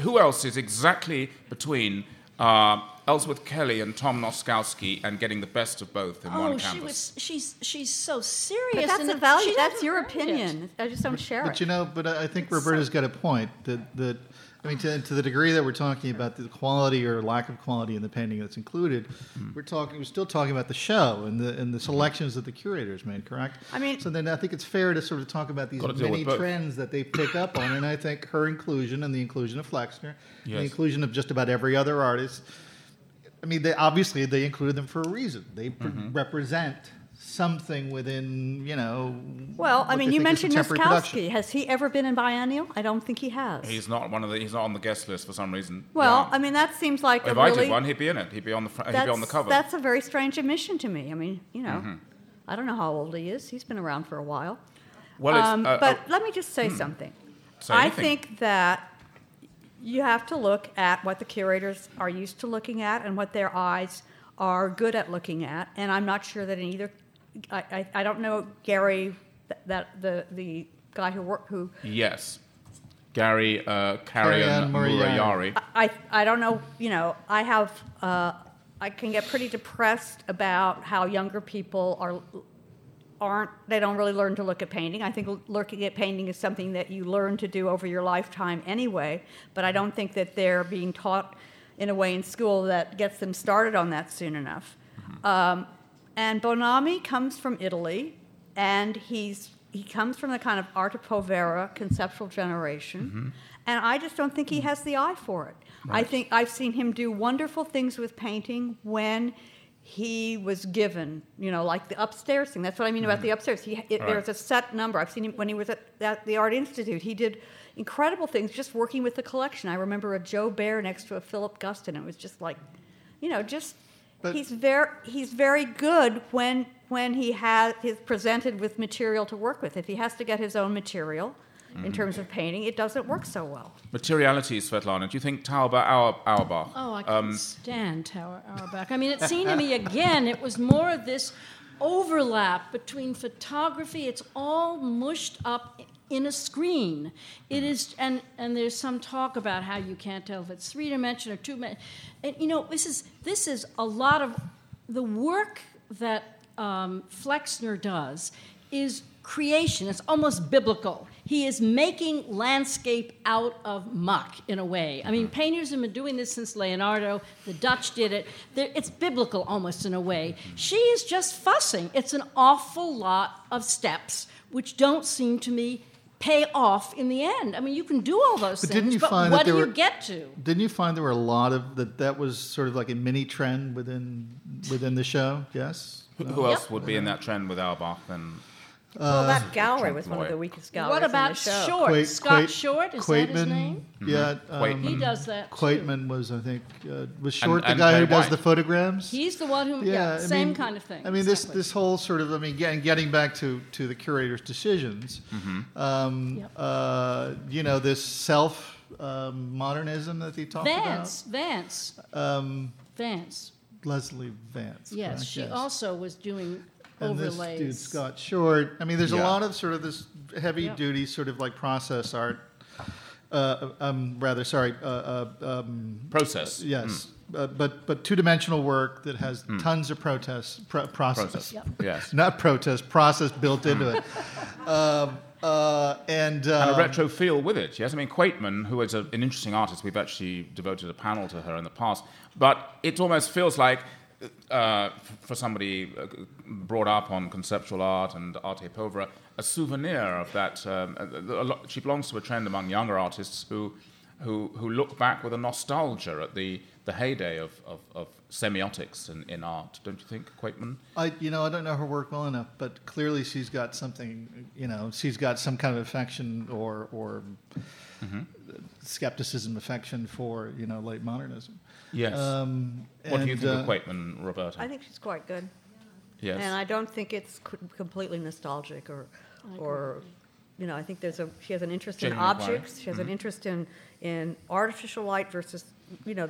who else is exactly between uh, Ellsworth Kelly and Tom Nozkowski and getting the best of both in Oh, one she was, she's, she's so serious. but that's and a value, that's your earn it. opinion. I just don't share But it. But you know, but I I think Roberta's got a point that that I mean, to, to the degree that we're talking about the quality or lack of quality in the painting that's included, Hmm. we're talking we're still talking about the show and the and the selections that the curators made. Correct? I mean- so then I think it's fair to sort of talk about these Gotta deal with many trends that they pick up on, and I think her inclusion and the inclusion of Flexner, and Yes. the inclusion of just about every other artist. I mean, they obviously they included them for a reason. They pr- Mm-hmm. represent something within, you know. Well, I mean, you mentioned contemporary production. Has he ever been in Biennial? I don't think he has. He's not one of the. He's not on the guest list for some reason. Well, Yeah. I mean, that seems like if a I really. did one, he'd be in it. He'd be on the. Fr- he'd be on the cover. that's a very strange admission to me. I mean, you know, Mm-hmm. I don't know how old he is. He's been around for a while. well, it's, Um, uh, but uh, let me just say something. say I think that you have to look at what the curators are used to looking at and what their eyes are good at looking at. And I'm not sure that in either. I, I, I don't know Gary, th- that the the guy who worked who yes, Gary uh, Carrion Carrion Murayari. Murayari. I, I don't know, you know, I have, uh, I can get pretty depressed about how younger people are, aren't, they don't really learn to look at painting. I think looking at painting is something that you learn to do over your lifetime anyway, but I don't think that they're being taught in a way in school that gets them started on that soon enough. Um, and Bonami comes from Italy, and he's he comes from the kind of arte povera conceptual generation, mm-hmm. and I just don't think he has the eye for it. I think I've seen him do wonderful things with painting when he was given, you know, like the upstairs thing. That's what I mean about the mm-hmm. upstairs. He, it, Right. There's a set number. I've seen him when he was at, at the Art Institute. He did incredible things just working with the collection. I remember a Jo Baer next to a Philip Guston. It was just like, you know, just But- he's very he's very good when when he has is presented with material to work with. If he has to get his own material in terms of painting, it doesn't work so well. Materiality, Svetlana. Do you think Tauba Auer, Auerbach? Oh, I um, can't stand Tauba Auerbach. I mean, it seemed to me again, it was more of this overlap between photography. It's all mushed up in a screen. It mm-hmm. is, and and there's some talk about how you can't tell if it's three dimension or two dimension. And you know, this is this is a lot of the work that um, Flexner does is creation. It's almost biblical. He is making landscape out of muck in a way. I mean, mm-hmm. painters have been doing this since Leonardo. The Dutch did it. They're- It's biblical almost in a way. Mm-hmm. She is just fussing. It's an awful lot of steps which don't seem to me pay off in the end. I mean, you can do all those But things, didn't you but find what that do there you get to? Didn't you find there were a lot of that? That was sort of like a mini trend within within the show. Yes. who, who else would be in that trend with Auerbach? Then well, Uh, that gallery was one of the weakest galleries What in about the show. Short? Quait- Scott Quait- Short? Is that his Quaytman, name? Yeah. um, He does that. too. Quaytman was, I think, uh, was Short and the guy Kay who does the photographs. He's the one who, yeah, yeah, I same mean- kind of thing. I mean, this exactly. this whole sort of, I mean, getting getting back to to the curator's decisions. Mm-hmm. Um, Yep. uh, you know, this self um, modernism that he talked about Vance, Vance. Um, Vance. Lesley Vance. Yes, correct? she also was doing And overlays. this dude Scott Short. I mean, there's a lot of sort of this heavy Yeah. duty sort of like process art. Uh, um, rather, sorry. Uh, uh, um, Process. yes, uh, but but two dimensional work that has Hmm. tons of protest pro- process. Process. Yep. Yes. Not protest, process built into it. Um, uh, and and uh, a retro feel with it. Yes, I mean Quaytman, who is a, an interesting artist, we've actually devoted a panel to her in the past. But it almost feels like, uh, for somebody uh, brought up on conceptual art and arte povera, a souvenir of that. Um, a, a lot, she belongs to a trend among younger artists who, who, who look back with a nostalgia at the, the heyday of, of, of semiotics in, in art. Don't you think, Quaytman? I, you know, I don't know her work well enough, but clearly she's got something. You know, she's got some kind of affection or or Mm-hmm. Skepticism, affection for you know late modernism. Yes. Um, what do you think uh, of Quaytman, Roberta? I think she's quite good. yes. And I don't think it's co- completely nostalgic or, or, you know, I think there's a, she has an interest in Genuine inquiry. objects. She has an interest in, in artificial light versus, you know,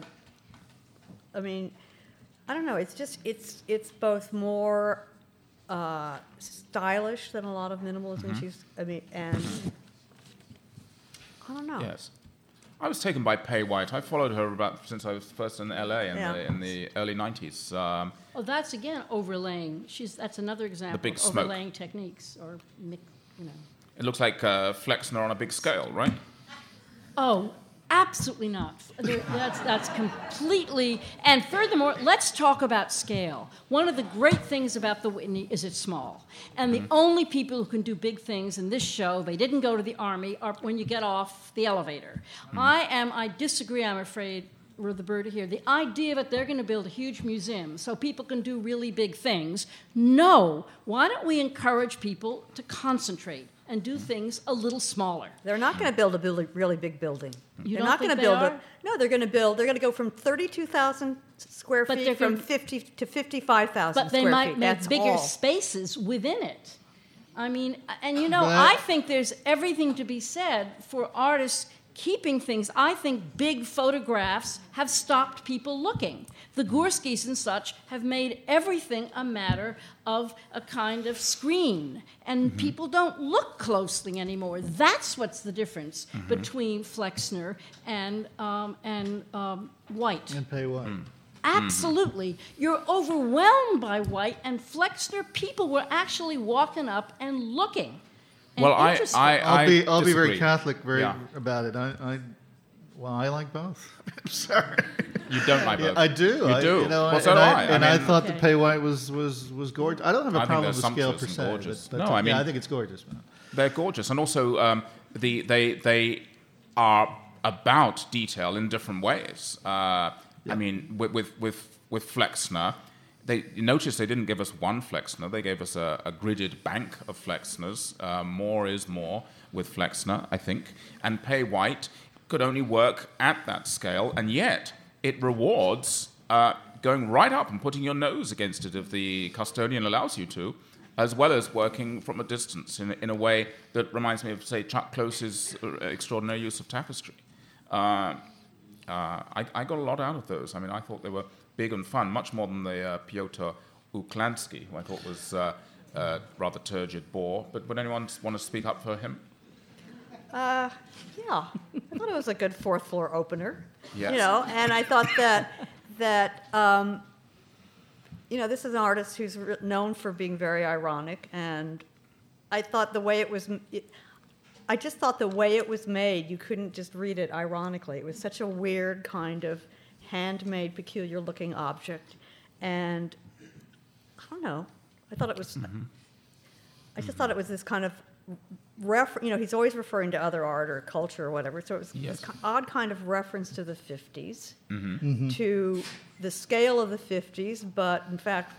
I mean, I don't know, it's just, it's, it's both more uh, stylish than a lot of minimalism. She's, I mean, and, I don't know. Yes. I was taken by Pae White. I followed her about since I was first in LA in, Yeah. the, in the early 90s. Um, Oh, that's again overlaying. She's that's another example The big of smoke. overlaying techniques or mix, you know. it looks like uh, Flexner on a big scale, right? Oh, absolutely not. That's, that's completely. And furthermore, let's talk about scale. One of the great things about the Whitney is it's small. And the mm-hmm. only people who can do big things in this show, they didn't go to the Army, are when you get off the elevator. Mm-hmm. I am, I disagree, I'm afraid. Roberta here. The idea that they're going to build a huge museum so people can do really big things. No. Why don't we encourage people to concentrate and do things a little smaller? They're not going to build a really, really big building. You they're don't not going to they build are? it. No, they're going to build. They're going to go from thirty-two thousand square But feet from gonna- fifty to fifty-five thousand But they might feet. make That's bigger all. spaces within it. I mean, and you know, But- I think there's everything to be said for artists keeping things. I think big photographs have stopped people looking. The Gurskys and such have made everything a matter of a kind of screen, and Mm-hmm. people don't look closely anymore. That's what's the difference Mm-hmm. between Flexner and um, and um, White. and pay what? Hmm. Absolutely. You're overwhelmed by white, and Flexner people were actually walking up and looking. and Well, I- interested. I- I'll be I'll be very. Catholic very Yeah. about it. I, I well I like both. I'm sorry. You don't like both. I do. You I, do. You know, well, and do I. and I mean, thought the Pae white was was was gorgeous. I don't have a I think problem with scale per sumptuous se. and gorgeous. But, No, but, I yeah, mean- I think it's gorgeous. Man. They're gorgeous, and also um, the, they they are about detail in different ways. Uh, I mean, with with with, with Flexner, they you notice they didn't give us one Flexner; they gave us a, a gridded bank of Flexners. Uh, more is more with Flexner, I think, and Pae White could only work at that scale, and yet it rewards uh, going right up and putting your nose against it if the custodian allows you to as well as working from a distance in, in a way that reminds me of, say, Chuck Close's uh, extraordinary use of tapestry. Uh, uh, I, I got a lot out of those. I mean, I thought they were big and fun, much more than the uh, Piotr Uklański, who I thought was uh, uh, rather turgid bore. But would anyone want to speak up for him? Uh, yeah, I thought it was a good fourth floor opener. Yes. You know, and I thought that that um, you know this is an artist who's re- known for being very ironic, and I thought the way it was. It, I just thought the way it was made, you couldn't just read it ironically. It was such a weird kind of handmade, peculiar looking object. And I don't know. I thought it was. I just thought it was this kind of ref. You know, he's always referring to other art or culture or whatever. So it was Yes. this ki- odd kind of reference to the 50s, Mm-hmm. to the scale of the 50s, but in fact,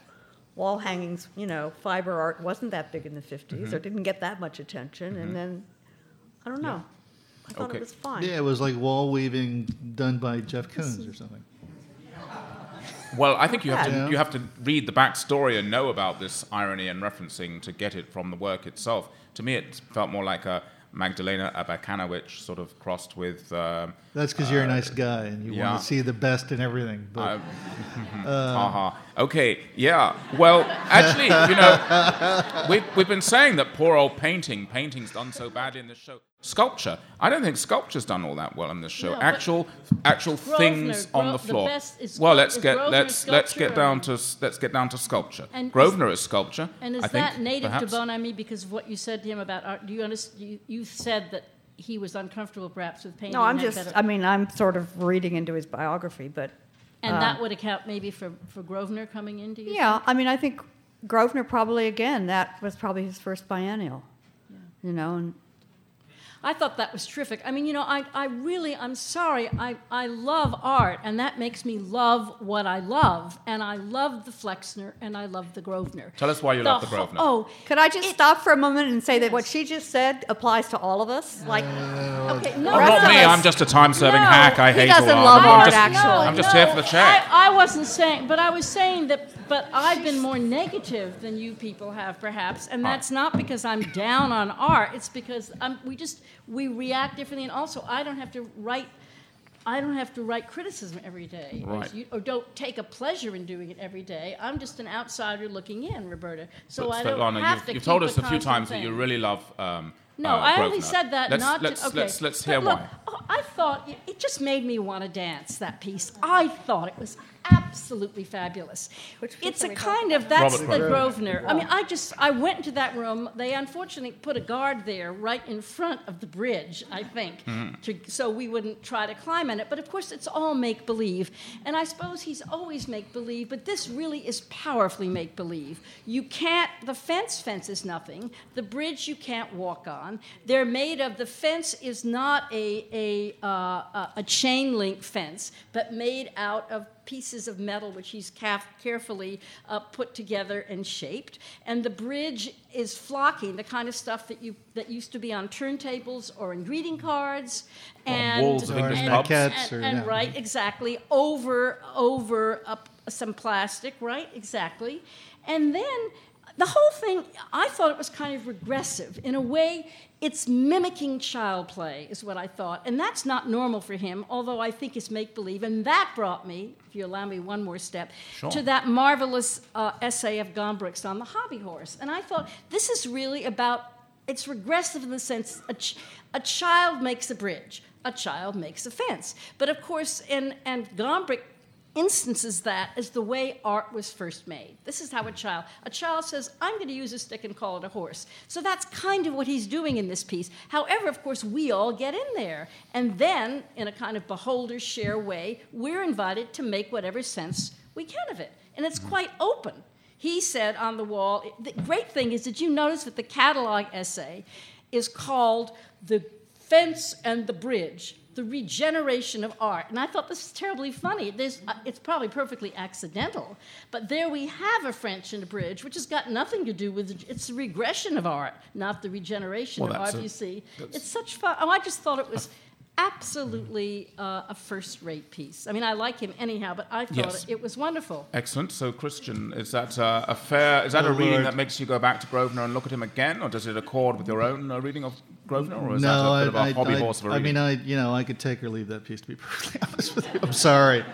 wall hangings, you know, fiber art wasn't that big in the 50s Mm-hmm. or didn't get that much attention. And then, I don't know. I thought Okay. it was fine. Yeah, it was like wall weaving done by Jeff Koons or something. Well, I think you have to Yeah. you have to read the backstory and know about this irony and referencing to get it from the work itself. To me, it felt more like a Magdalena Abakanowicz sort of crossed with. Uh, That's because you're a nice guy and you yeah. want to see the best in everything. But Haha. Okay, yeah. Well, actually, you know, we've, we've been saying that poor old painting, painting's done so bad in this show. Sculpture, I don't think sculpture's done all that well in this show. No, actual, actual Grosvenor, things on Gro- the the floor. best is well, let's is get Grosvenor let's let's get down to let's get down to sculpture. And is- Grosvenor is, sculpture. And is I think, that native perhaps. to Bonami because of what you said to him about art? Do you understand? You, you said that he was uncomfortable perhaps with painting. No, I'm just, better- I mean, I'm sort of reading into his biography, but and that um, would account maybe for, for Grosvenor coming in, do you yeah, think? I mean, I think Grosvenor probably, again, that was probably his first biennial. You know, and I thought that was terrific. I mean, you know, I, I really, I'm sorry, I, I love art, and that makes me love what I love. And I love the Flexner, and I love the Grosvenor. Tell us why you love the whole- Grosvenor. Oh, could I just stop for a moment and say that what she just said applies to all of us? Like, uh, okay, no, not me. us- I'm just a time-serving No, hack. I he hate doesn't all love art. I'm just, actually. I'm just here for the check. I, I wasn't saying, but I was saying that, but I've been more negative than you people have, perhaps, and that's not because I'm down on art. It's because I'm, we just we react differently, and also I don't have to write. I don't have to write criticism every day, or, Right. you, or don't take a pleasure in doing it every day. I'm just an outsider looking in, Roberta. So But I don't Svetlana, have you've, to you've told us a few times that you really love. Um, No, uh, I only said that let's, not let's, to. Okay. Let's, let's hear look, why. oh, I thought it just made me want to dance. That piece, I thought it was absolutely fabulous. Which it's a kind of that's Robert the Grosvenor. Grosvenor. I mean, I just I went into that room. They unfortunately put a guard there, right in front of the bridge. I think, Mm-hmm. to, so we wouldn't try to climb on it. But of course, it's all make believe, and I suppose he's always make believe. But this really is powerfully make believe. You can't. The fence fence is nothing. The bridge you can't walk on. They're made of. The fence is not a a uh, a- a chain link fence, but made out of pieces of metal which he's carefully uh, put together and shaped. And the bridge is flocking, the kind of stuff that you that used to be on turntables or in greeting cards, and walls of English in and, or, and yeah. right exactly over over up some plastic, right exactly, and then. The whole thing, I thought it was kind of regressive. In a way, it's mimicking child play, is what I thought. And that's not normal for him, although I think it's make believe. And that brought me, if you allow me one more step, Sure. to that marvelous uh, essay of Gombrich's on the hobby horse. And I thought, this is really about, it's regressive in the sense a, ch- a child makes a bridge, a child makes a fence. But of course, and, and Gombrich instances that as the way art was first made. This is how a child, a child says, I'm going to use a stick and call it a horse. So that's kind of what he's doing in this piece. However, of course, we all get in there. And then, in a kind of beholder share way, we're invited to make whatever sense we can of it. And it's quite open. He said on the wall, the great thing is, did you notice that the catalog essay is called The Fence and the Bridge? The regeneration of art. And I thought this is terribly funny. There's, uh, it's probably perfectly accidental, but there we have a French and a bridge, which has got nothing to do with it's the regression of art, not the regeneration Well, of art. a- you see, it's such fun. Oh, I just thought it was absolutely uh, a first-rate piece. I mean, I like him anyhow, but I thought Yes. it, it was wonderful. Excellent. So, Christian, is that uh, a fair? Is that Oh, a reading Lord. that makes you go back to Grosvenor and look at him again, or does it accord with your own uh, reading of Grosvenor, or is no, that a I, bit of a I, hobby I, horse of a I reading? mean, I you know I could take or leave that piece to be perfectly honest with you. I'm sorry.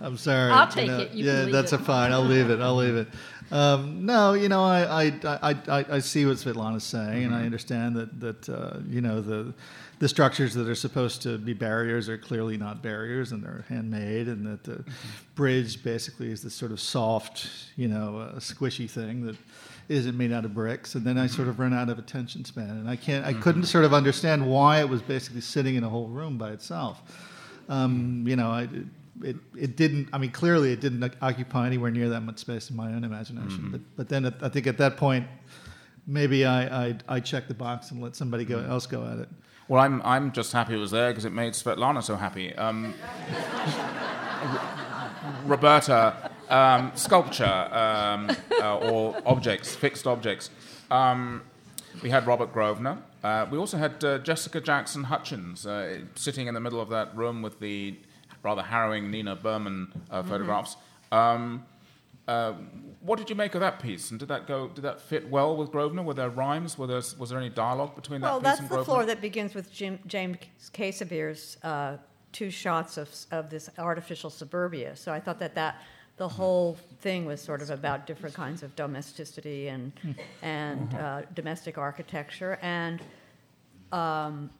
I'm sorry. I'll you take know. it. You yeah, can leave that's it. a fine. I'll leave it. I'll leave it. Um, no, you know, I, I, I, I, I see what Svetlana's saying, and I Mm-hmm. understand that that uh, you know the the structures that are supposed to be barriers are clearly not barriers, and they're handmade, and that the Mm-hmm. bridge basically is this sort of soft, you know, uh, squishy thing that isn't made out of bricks, and then I sort of mm-hmm. run out of attention span, and I can't, I mm-hmm. couldn't sort of understand why it was basically sitting in a whole room by itself. Um, mm-hmm. you know, I, it, it didn't. I mean, clearly, it didn't occupy anywhere near that much space in my own imagination. But but then at, I think at that point, maybe I, I I check the box and let somebody go else go at it. Well, I'm, I'm just happy it was there because it made Svetlana so happy. Um, Roberta, um, sculpture um, uh, or objects, fixed objects. Um, we had Robert Grosvenor. Uh, we also had uh, Jessica Jackson Hutchins uh, sitting in the middle of that room with the rather harrowing Nina Berman uh, photographs. Um, uh, what did you make of that piece? And did that go? Did that fit well with Grosvenor? Were there rhymes? Were there, was there any dialogue between that piece and Grosvenor? Well, that's the Grosvenor? floor that begins with Jim, James uh, two shots of, of this artificial suburbia. So I thought that that the whole thing was sort of about different kinds of domesticity and and uh, domestic architecture. And um,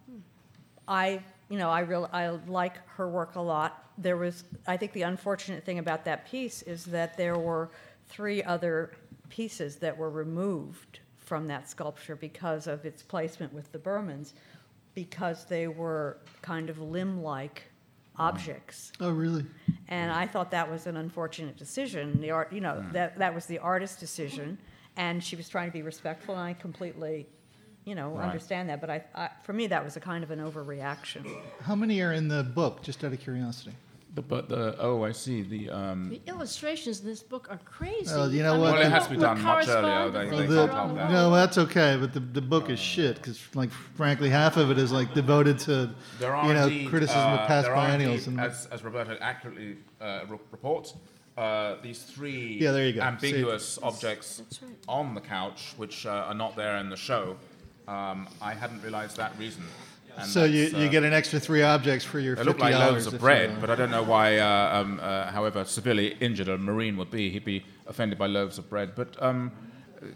I, you know, I real I like her work a lot. There was, I think, the unfortunate thing about that piece is that there were three other pieces that were removed from that sculpture because of its placement with the Bermans, because they were kind of limb-like objects. Oh, really? And I thought that was an unfortunate decision. The art, you know, that, that was the artist's decision, and she was trying to be respectful, and I completely, you know, Right. understand that. But I, I, for me, that was a kind of an overreaction. How many are in the book, just out of curiosity? The, but the oh, I see. The um, The illustrations in this book are crazy. Well, you know I mean, what? Well, it has to be done much earlier. They- they things can't that are help on the that. no, that's okay, but the, the book is shit because, like, frankly, half of it is like devoted to, There are you know, indeed, criticism uh, of past there biennials. indeed, and as, as Roberta accurately uh, re- reports, uh, these three Yeah, there you go. ambiguous objects right. on the couch, which uh, are not there in the show. Um, I hadn't realised that reason. And so you, you uh, get an extra three objects for your They look like loaves of bread, but I don't know why, uh, um, uh, however severely injured a Marine would be, he'd be offended by loaves of bread. But um,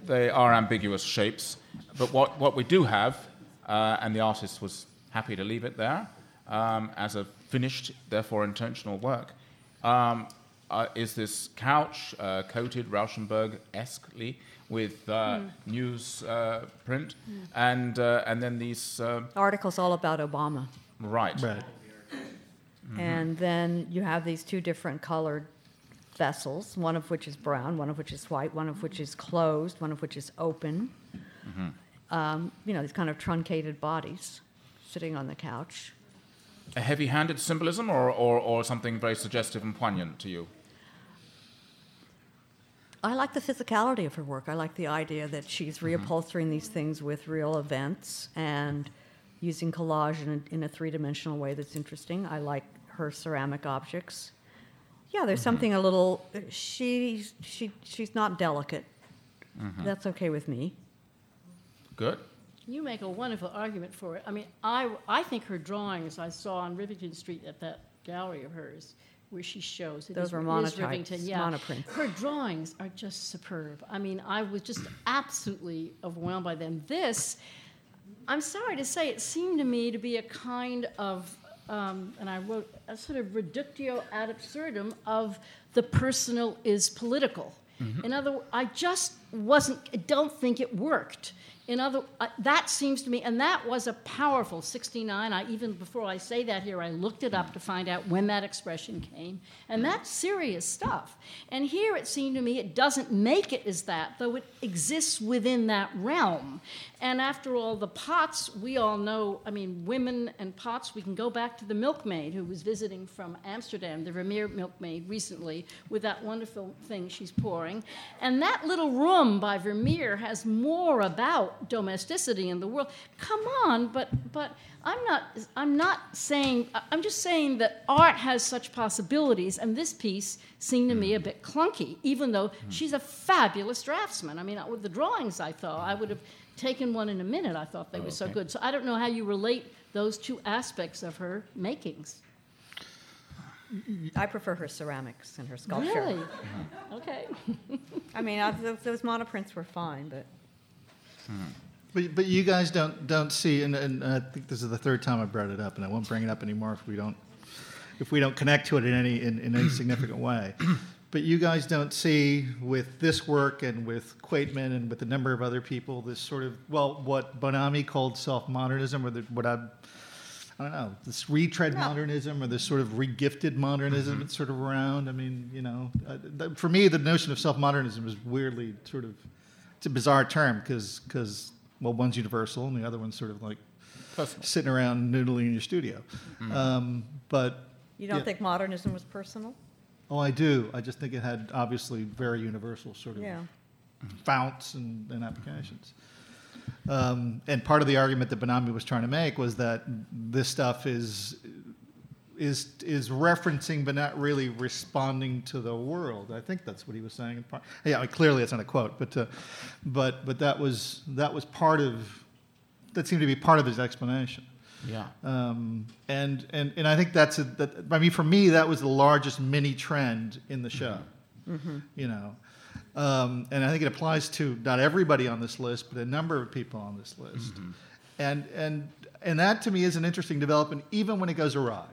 they are ambiguous shapes. But what, what we do have, uh, and the artist was happy to leave it there um, as a finished, therefore intentional work, um, uh, is this couch uh, coated Rauschenberg-esquely with uh, news uh, print, and, uh, and then these, uh, Articles all about Obama. right. Right. And then you have these two different colored vessels, one of which is brown, one of which is white, one of which is closed, one of which is open. Um, you know, these kind of truncated bodies sitting on the couch. a heavy handed symbolism or, or, or something very suggestive and poignant to you? I like the physicality of her work. I like the idea that she's Mm-hmm. reupholstering these things with real events and using collage in a, in a three dimensional way that's interesting. I like her ceramic objects. Yeah, there's Mm-hmm. something a little. She she she's not delicate. Mm-hmm. That's okay with me. Good. You make a wonderful argument for it. I mean, I, I think her drawings I saw on Rivington Street at that gallery of hers, where she shows. it Those is- were monotypes, yeah. monoprints. Her drawings are just superb. I mean, I was just absolutely overwhelmed by them. This, I'm sorry to say, it seemed to me to be a kind of, um, and I wrote a sort of reductio ad absurdum of the personal is political. In other, words, I just wasn't. I don't think it worked. In other, uh, that seems to me, and that was a powerful 69. I even before I say that here, I looked it up to find out when that expression came, and that's serious stuff. And here it seemed to me it doesn't make it as that, though it exists within that realm. And after all, the pots we all know. I mean, women and pots. We can go back to the milkmaid who was visiting from Amsterdam, the Vermeer milkmaid, recently with that wonderful thing she's pouring. And that little room by Vermeer has more about domesticity in the world. Come on, but but I'm not I'm not saying I'm just saying that art has such possibilities, and this piece seemed to me a bit clunky, even though hmm. she's a fabulous draftsman. I mean, with the drawings I thought I would have taken one in a minute. I thought they were so oh, good. So I don't know how you relate those two aspects of her makings. I prefer her ceramics and her sculpture. Really? Uh-huh. Okay. I mean, I, those, those monoprints were fine, but hmm. But, but you guys don't don't see, and, and I think this is the third time I brought it up, and I won't bring it up anymore if we don't if we don't connect to it in any in, in any significant way. But you guys don't see with this work and with Quaytman and with a number of other people this sort of well, what Bonami called self modernism, or the, what I I don't know, this retread modernism or this sort of regifted modernism that's sort of around. I mean, you know, uh, th- for me, the notion of self modernism is weirdly sort of, it's a bizarre term because, because well, one's universal and the other one's sort of like Personal. sitting around noodling in your studio. Um, but, you don't Yeah. think modernism was personal? Oh, I do. I just think it had obviously very universal sort of Yeah. founts and, and applications. Um, and part of the argument that Bonami was trying to make was that this stuff is is is referencing but not really responding to the world. I think that's what he was saying. Yeah, clearly it's not a quote, but uh, but but that was that was part of that seemed to be part of his explanation. Yeah. Um, and, and, and I think that's a, that, I mean, for me, that was the largest mini trend in the show. You know, um, and I think it applies to not everybody on this list, but a number of people on this list. And, and, and that to me is an interesting development, even when it goes awry.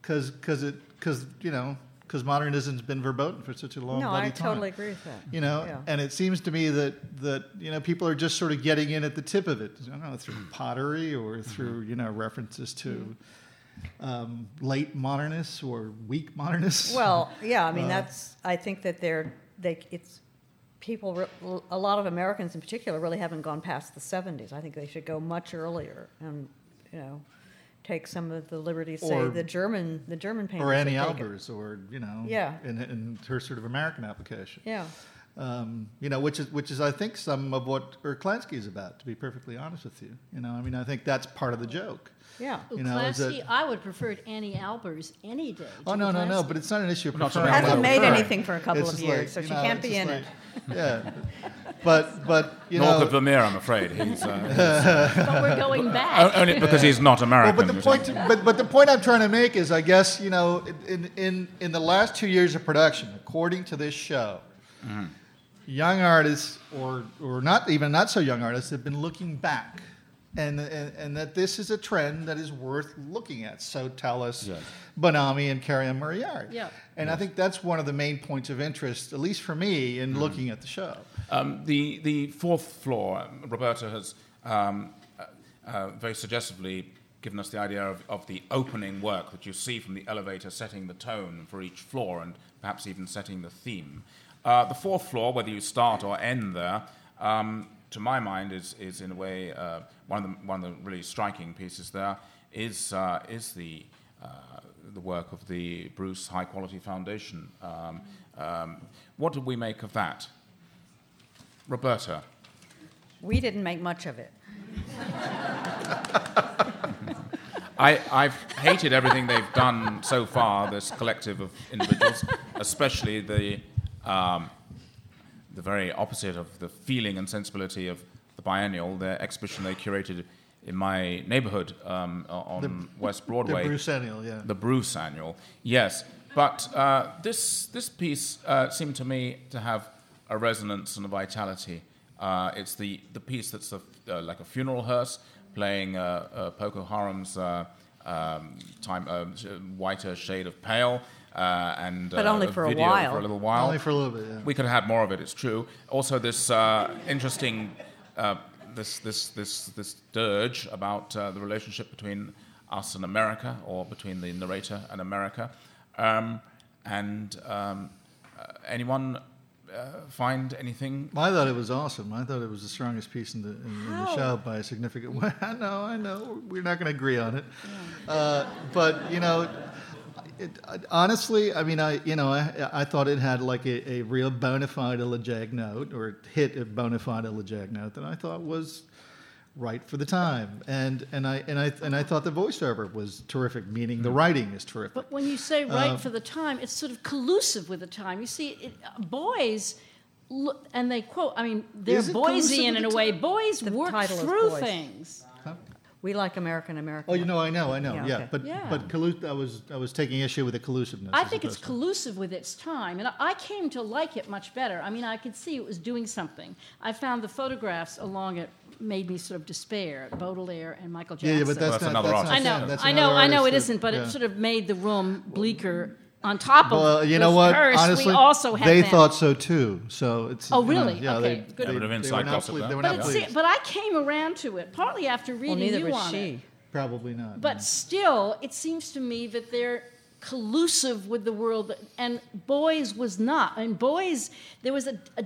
Because because it because you know because modernism's been verboten for such a long No, bloody I time totally agree with that. you know Yeah. and it seems to me that that you know people are just sort of getting in at the tip of it i don't know through Mm. pottery Mm-hmm. or through you know references to um, late modernists or weak modernists Well, yeah, I mean, Uh, that's, I think that they're, they, it's, people, re- a lot of Americans in particular really haven't gone past the 70s. I think they should go much earlier and, you know, take some of the liberties, say, Or- the German, the German painters. or Anni. Albers, or you know, Yeah. in, in her sort of American application, Yeah, um, you know, which is which is I think some of what Uklański is about. To be perfectly honest with you, you know, I mean, I think that's part of the joke. yeah. You know, is that- I would prefer it Anni Albers any day. Oh to no, no, no! But it's not an issue of Not so preferring. Hasn't Well, made right. anything for a couple It's of years, like, so she know, can't be in just it. Yeah, but but you North know, of Vermeer, I'm afraid. He's, uh, but we're going back. only because he's not Well, American. but the point, but, but the point I'm trying to make is, I guess you know, in in in the last two years of production, according to this show, young artists or or not even not so young artists have been looking back, and and, and that this is a trend that is worth looking at. So tell us, Yes. Bonami and Gary Carrion-Murayari. Yeah. And I think that's one of the main points of interest, at least for me, in looking at the show. Um, the, the fourth floor, um, Roberta has um, uh, uh, very suggestively given us the idea of, of the opening work that you see from the elevator setting the tone for each floor and perhaps even setting the theme. Uh, the fourth floor, whether you start or end there, um, to my mind, is, is in a way uh, one, of the, one of the really striking pieces there is, uh, is the, uh, the work of the Bruce High Quality Foundation. Um, um, what did we make of that? Roberta. We didn't make much of it. I, I've hated everything they've done so far, this collective of individuals, especially the, um, the very opposite of the feeling and sensibility of the biennial, the exhibition they curated in my neighborhood um, on West Broadway. The Bruce Annual, yeah. The Bruce Annual, yes. But uh, this, this piece uh, seemed to me to have a resonance and a vitality. Uh, it's the, the piece that's a, uh, like a funeral hearse playing uh, uh, Procol Harum's uh, um, time, uh, whiter shade of pale. Uh, and But uh, only for a while. For a little while. Only for a little bit, yeah. We could have had more of it. It's true. Also, this uh, interesting, uh, this this this this dirge about uh, the relationship between us and America, or between the narrator and America. Um, and um, uh, anyone uh, find anything? I thought it was awesome. I thought it was the strongest piece in the, in, in the show by a significant way. I know, I know. We're not going to agree on it, uh, but you know, it, honestly, I mean, I you know, I, I thought it had like a, a real bona fide elegiac note, or hit a bona fide elegiac note that I thought was right for the time, and and I and I and I thought the voiceover was terrific. Meaning the writing is terrific. But when you say right Uh, for the time, it's sort of collusive with the time. You see, it, boys, look, and they quote, I mean, they're Is it collusive Beuysian with in a way. Beuys The work through Beuys. things. We like American American. Oh, you know, I know, I know, Yeah, yeah. okay. But Yeah. but collu- I was I was taking issue with the collusiveness. I think it's opposed to- collusive with its time, and I- I came to like it much better. I mean, I could see it was doing something. I found the photographs along it made me sort of despair. Baudelaire and Michael Jackson. yeah, but that's, That's not, another that's not. I know, I know, I know, it that, isn't, but yeah. it sort of made the room bleaker. On top of Well, you know what? Hearst, Honestly, we also had they them. thought so too. So it's. Oh, you know, really? yeah, Okay, they, good. They, A bit of they were not ple- They were But, not it pleased. se- but I came around to it partly after Well, reading neither you was on she. it. Probably not. But still, it seems to me that they're collusive with the world, and Beuys was not. And Beuys, there was a, a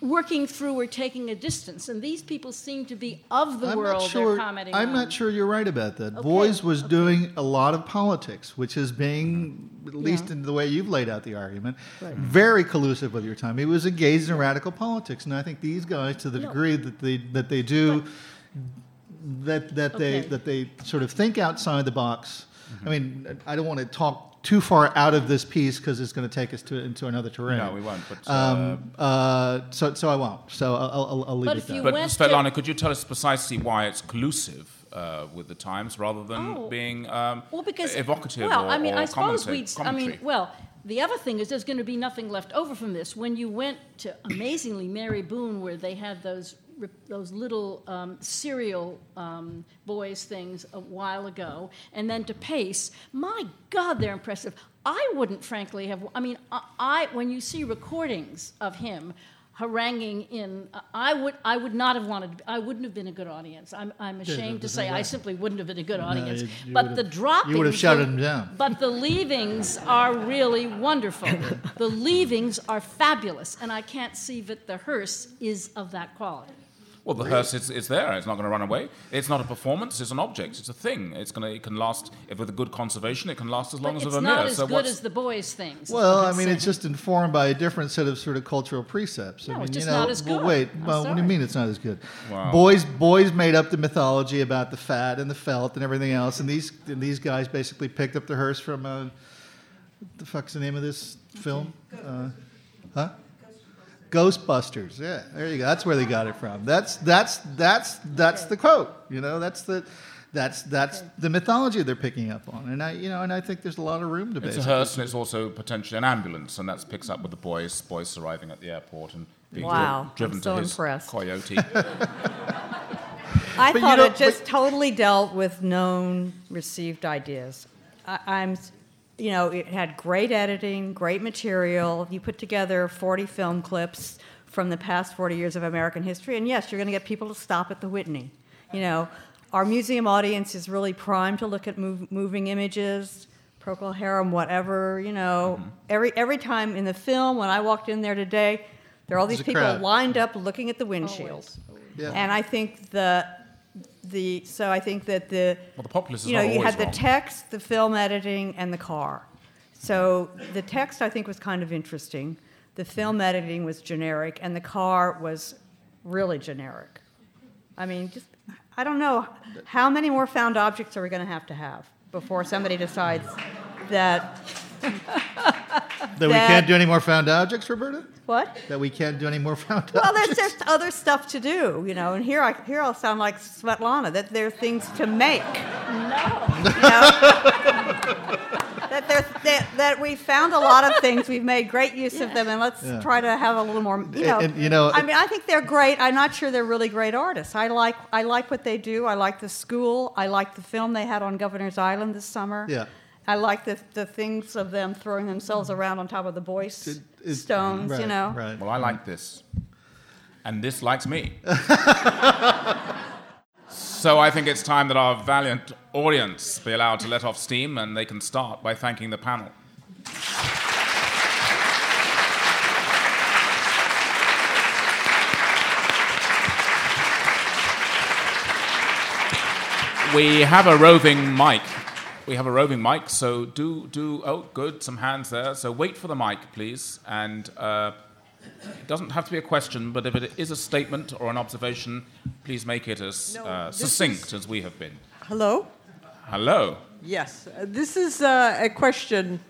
working through or taking a distance, and these people seem to be of the I'm world sure. they're commenting I'm on. not sure you're right about that. Okay, Beuys was okay. doing a lot of politics, which is being, at least Yeah. in the way you've laid out the argument, very collusive with your time. He was engaged in radical politics, and I think these guys, to the No. degree that they that they do. that that they that they sort of think outside the box. I mm-hmm. mean, I don't want to talk too far out of this piece because it's going to take us to into another terrain. No, we won't. But, uh, Um, uh, so so I won't. So I'll, I'll, I'll leave But it if there. you but went to- could you tell us precisely why it's collusive uh, with the Times rather than Oh. being um, Well, because evocative Well, or, I mean, or I suppose we'd. I mean, well, the other thing is there's going to be nothing left over from this. When you went to amazingly Mary Boone, where they had those rip- those little um, cereal um, Beuys things a while ago, and then to Pace, my God, they're impressive. I wouldn't, frankly, have. I mean, I, I when you see recordings of him haranguing in I would I would not have wanted I wouldn't have been a good audience. I'm, I'm ashamed to say I simply wouldn't have been a good audience. you- you but the droppings you would have shouted him down. But the leavings are really wonderful. the leavings are fabulous, and I can't see that the hearse is of that quality. Well, the hearse is, is there. It's not going to run away. It's not a performance. It's an object. It's a thing. It's going to. It can last. If with a good conservation, it can last as long But as it's a Vermeer. It's not as so good what's, as the Beuys' things. Well, I I'm mean, it's just informed by a different set of sort of cultural precepts. I mean, it's just you know, not as well, good. wait, well, what do you mean it's not as good? Wow. Beuys, Beuys made up the mythology about the fat and the felt and everything else, and these and these guys basically picked up the hearse from uh, what the fuck's the name of this film? Uh, huh? Ghostbusters. Yeah, there you go. That's where they got it from. That's that's that's that's the quote. You know, that's the that's that's the mythology they're picking up on, and I you know, and I think there's a lot of room to It's a hearse, and it's also potentially an ambulance, and that picks up with the Beuys. Beuys arriving at the airport and being dri- driven I'm to so his impressed. coyote. I But you thought know- it just totally dealt with known received ideas. I, I'm, you know, it had great editing, great material. You put together 40 film clips from the past 40 years of American history, and yes, you're going to get people to stop at the Whitney. You know, our museum audience is really primed to look at move, moving images, Procol Harum, whatever. You know, every every time in the film when I walked in there today, there are all these people crowd. lined up looking at the windshield. Yeah. And I think the the so I think that the Well, the populace is you know you had the wrong. text, the film editing, and the car. So the text I think was kind of interesting. The film editing was generic, and the car was really generic. I mean, just I don't know how many more found objects are we going to have to have before somebody decides that That we can't do any more found objects, Roberta? what? That we can't do any more found objects. Well, objects? there's just other stuff to do, you know. And here, I here I'll sound like Svetlana that there are things to make. No. that there's that, that we found a lot of things. We've made great use of them, and let's Yeah. try to have a little more. You know, And- and, you know, I mean, I think they're great. I'm not sure they're really great artists. I like I like what they do. I like the school. I like the film they had on Governor's Island this summer. Yeah. I like the the things of them throwing themselves mm-hmm. around on top of the Beuys It- it- stones. right, you know. Right. Well, I like this. And this likes me. so I think it's time that our valiant audience be allowed to let off steam, and they can start by thanking the panel. We have a roving mic. We have a roving mic, so do do. Oh, good, some hands there. So wait for the mic, please, and uh, it doesn't have to be a question, but if it is a statement or an observation, please make it as No, uh, succinct is- as we have been. Hello? Hello. Yes. Uh, This is uh, a question.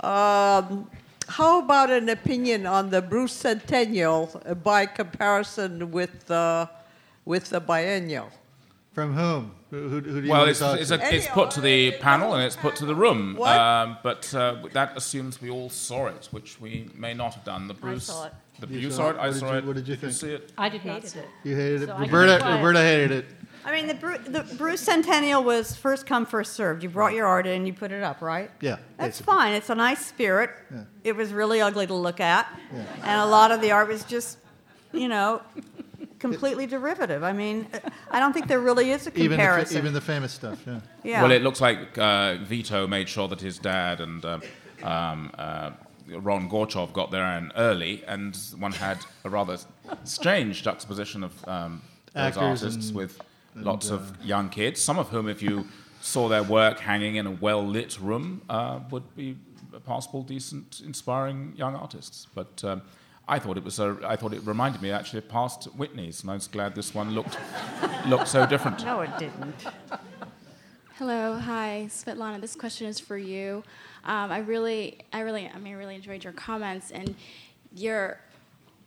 Um, how about an opinion on the Bruce Centennial uh, by comparison with, uh, with the biennial? From whom? Who, who, who do you Well, want it's, to talk it's, to? a, it's put to the panel and it's put to the room, What? Um, but uh, that assumes we all saw it, which we may not have done. The Bruce, saw it. The, You you, saw saw it? it. I saw you- it. what did you think? see it? I did not see it. You hated it. So Roberta. Roberta hated it. I mean, the, Bru- the Bruce Centennial was first come, first served. You brought your art in, you put it up, right? Yeah. That's basically. fine. It's a nice spirit. Yeah. It was really ugly to look at. Yeah. And a lot of the art was just, you know, completely derivative. I mean, I don't think there really is a Even the, comparison. even the famous stuff, yeah. yeah. Well, it looks like uh, Vito made sure that his dad and um, um, uh, Ron Gorchov got there and early, and one had a rather strange juxtaposition of um, those Actors artists and- with lots uh, of young kids, some of whom, if you saw their work hanging in a well lit room, uh, would be possible, decent, inspiring young artists. But um, I thought it was a, I thought it reminded me actually of past Whitney's, and I was glad this one looked looked so different. No, it didn't. Hello, hi, Svetlana. This question is for you. Um, I really, I really, I mean, I really enjoyed your comments and your.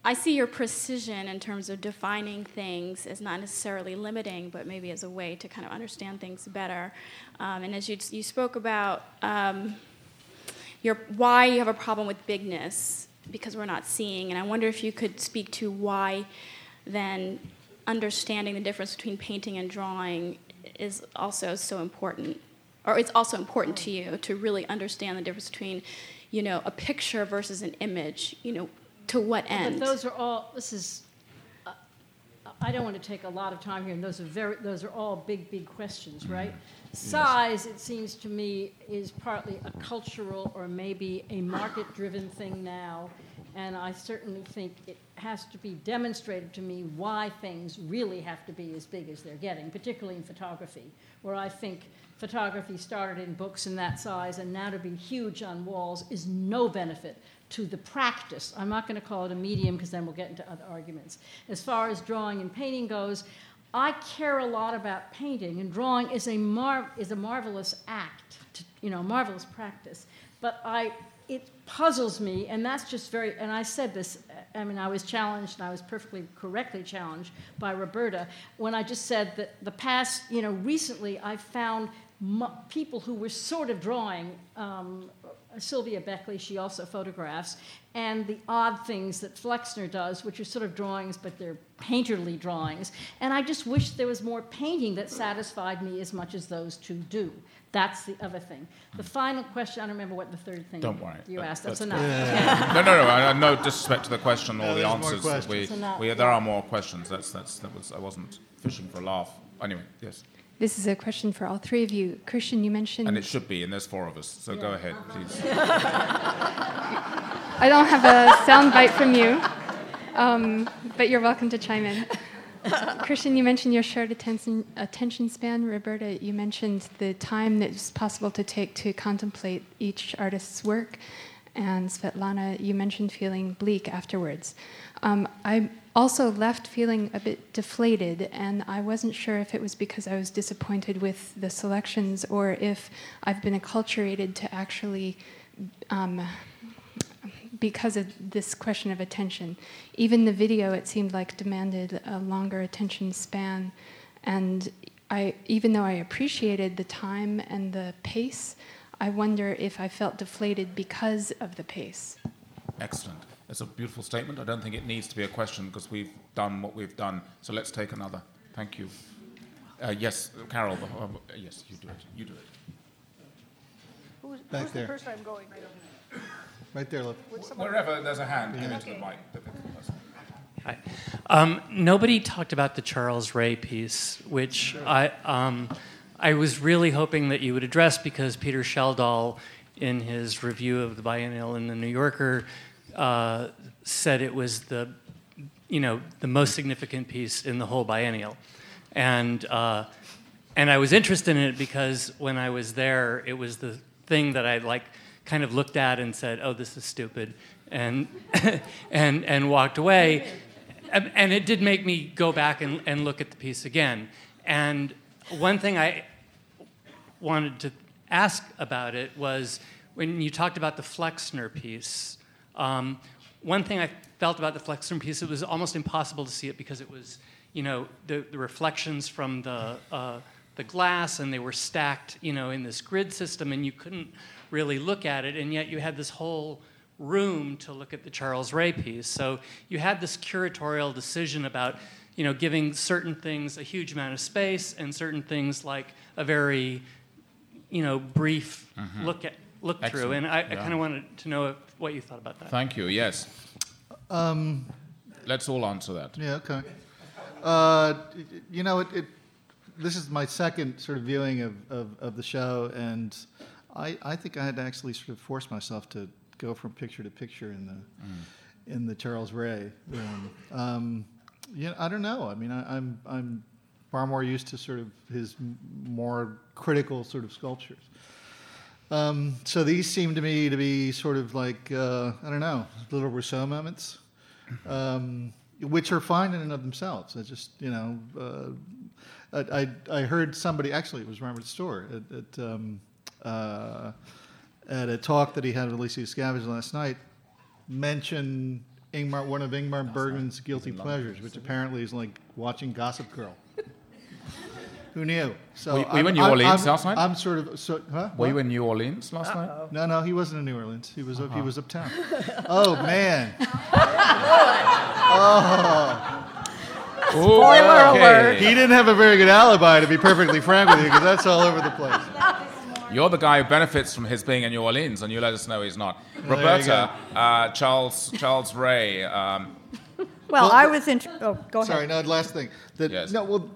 I see your precision in terms of defining things as not necessarily limiting, but maybe as a way to kind of understand things better. Um, and as you you spoke about um, your why you have a problem with bigness because we're not seeing, and I wonder if you could speak to why then understanding the difference between painting and drawing is also so important, or it's also important to you to really understand the difference between, you know, a picture versus an image. You know, to what end? But those are all. This is. I don't want to take a lot of time here, and those are very. Those are all big, big questions, mm-hmm. right? Size, it seems to me, is partly a cultural or maybe a market-driven thing now, and I certainly think it has to be demonstrated to me why things really have to be as big as they're getting, particularly in photography, where I think photography started in books in that size and now to be huge on walls is no benefit to the practice. I'm not going to call it a medium because then we'll get into other arguments. As far as drawing and painting goes, I care a lot about painting, and drawing is a mar- is a marvelous act, to, you know, marvelous practice. But I, it puzzles me, and that's just very. And I said this. I mean, I was challenged, and I was perfectly correctly challenged by Roberta when I just said that the past, you know, recently I found people who were sort of drawing. Um, Silvia Bächli, she also photographs, and the odd things that Flexner does, which are sort of drawings, but they're painterly drawings. And I just wish there was more painting that satisfied me as much as those two do. That's the other thing. The final question, I don't remember what the third thing Don't worry. you That- asked. That's, that's enough. no, no, no. I, I- no disrespect to the question or No, the there's more answers. We, we, there are more questions. That's, that's, that was, I wasn't fishing for a laugh. Anyway, yes. This is a question for all three of you. Christian, you mentioned. And it should be, and there's four of us. So go ahead, please. I don't have a sound bite from you, um, but you're welcome to chime in. Christian, you mentioned your short attention, attention span. Roberta, you mentioned the time that's possible to take to contemplate each artist's work. And Svetlana, you mentioned feeling bleak afterwards. Um, I also left feeling a bit deflated, and I wasn't sure if it was because I was disappointed with the selections or if I've been acculturated to actually. Um, because of this question of attention. Even the video, it seemed like, demanded a longer attention span. And I, even though I appreciated the time and the pace, I wonder if I felt deflated because of the pace. Excellent. It's a beautiful statement. I don't think it needs to be a question because we've done what we've done. So let's take another. Thank you. Uh, yes, Carol. Uh, yes, you do it. You do it. Who's, Back who's there. the person I'm going? Right there, look. Wherever there's a hand, give it to the mic. Hi. Um, nobody talked about the Charles Ray piece, which I, um, I was really hoping that you would address because Peter Schjeldahl, in his review of the biennial in the New Yorker, uh, said it was the, you know, the most significant piece in the whole biennial, and uh, and I was interested in it because when I was there, it was the thing that I like kind of looked at and said, "Oh, this is stupid," and and and walked away. And it did make me go back and, and look at the piece again. And one thing I wanted to ask about it was when you talked about the Flexner piece. Um, one thing I felt about the Flexner piece, it was almost impossible to see it because it was, you know, the, the reflections from the uh, the glass, and they were stacked, you know, in this grid system, and you couldn't really look at it, and yet you had this whole room to look at the Charles Ray piece. So you had this curatorial decision about, you know, giving certain things a huge amount of space and certain things like a very, you know, brief look at look through. And I, I kind of wanted to know if, what you thought about that. Thank you. Yes. Um, Let's all answer that. Yeah, okay. Uh, you know, it, it, this is my second sort of viewing of, of, of the show, and I, I think I had to actually sort of force myself to go from picture to picture in the in the Charles Ray room. Um, yeah, I don't know. I mean, I, I'm I'm far more used to sort of his m- more critical sort of sculptures. Um, so these seem to me to be sort of like uh, I don't know, little Rousseau moments um, which are fine in and of themselves. I just you know, uh, I, I heard somebody actually it was Robert Storr at at, um, uh, at a talk that he had with Alicia Scavenge last night mention Ingmar one of Ingmar Bergman's guilty pleasures, which apparently is like watching Gossip Girl. Who knew? So Were you- were you in New I'm- Orleans I'm- last night? I'm sort of so. Huh? Were you in New Orleans last night? No, no, he wasn't in New Orleans. He was up, Uh-huh. he was uptown. oh man. oh. Spoiler alert. He didn't have a very good alibi, to be perfectly frank with you, because that's all over the place. You're the guy who benefits from his being in New Orleans, and you let us know he's not. There you Roberta, uh, Charles Charles Ray. Um, Well, Well, I was in. Oh, go ahead. Sorry, no, last thing. That, Yes. No, well,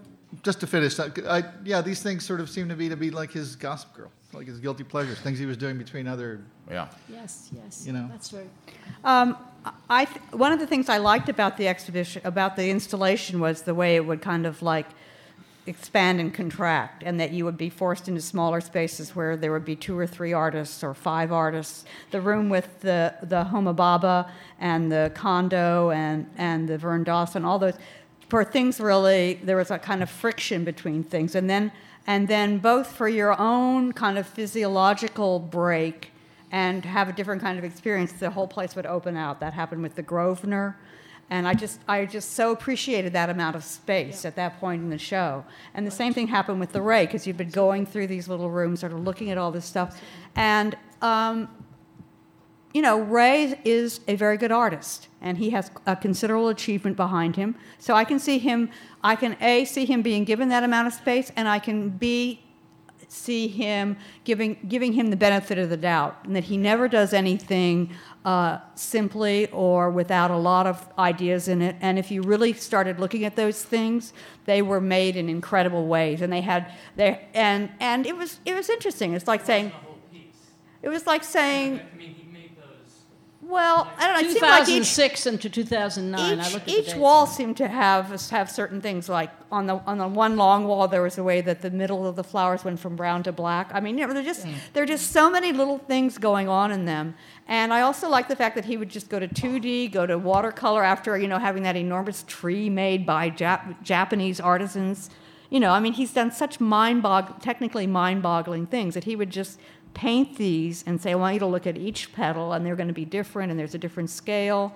just to finish, I, I, yeah, these things sort of seem to be to be like his gossip girl, like his guilty pleasures, things he was doing between other. yeah. Yes, yes. You know. That's right. Um, I th- one of the things I liked about the exhibition, about the installation, was the way it would kind of like expand and contract, and that you would be forced into smaller spaces where there would be two or three artists or five artists. The room with the the Huma Bhabha and the condo and and the Verne Dawson, all those, for things really, there was a kind of friction between things, and then and then both for your own kind of physiological break and have a different kind of experience, the whole place would open out. That happened with the Grosvenor. And I just, I just so appreciated that amount of space at that point in the show. And the same thing happened with the Ray, because you've been going through these little rooms, sort of looking at all this stuff. And, um, you know, Ray is a very good artist, and he has a considerable achievement behind him. So I can see him, I can A, see him being given that amount of space, and I can B, see him giving giving him the benefit of the doubt, and that he never does anything uh, simply or without a lot of ideas in it. And if you really started looking at those things, they were made in incredible ways, and they had they and and it was it was interesting. It's like saying. It was like saying. Well, I don't know. It seemed like each 2006 and 2009. I each, looked at the each dates. wall seemed to have have certain things like on the on the one long wall there was a way that the middle of the flowers went from brown to black. I mean, you know, they're just mm. there are just so many little things going on in them. And I also like the fact that he would just go to 2D, go to watercolor after you know having that enormous tree made by Jap- Japanese artisans. You know, I mean, he's done such mind bog technically mind boggling things that he would just paint these and say, I want you to look at each petal, and they're going to be different, and there's a different scale.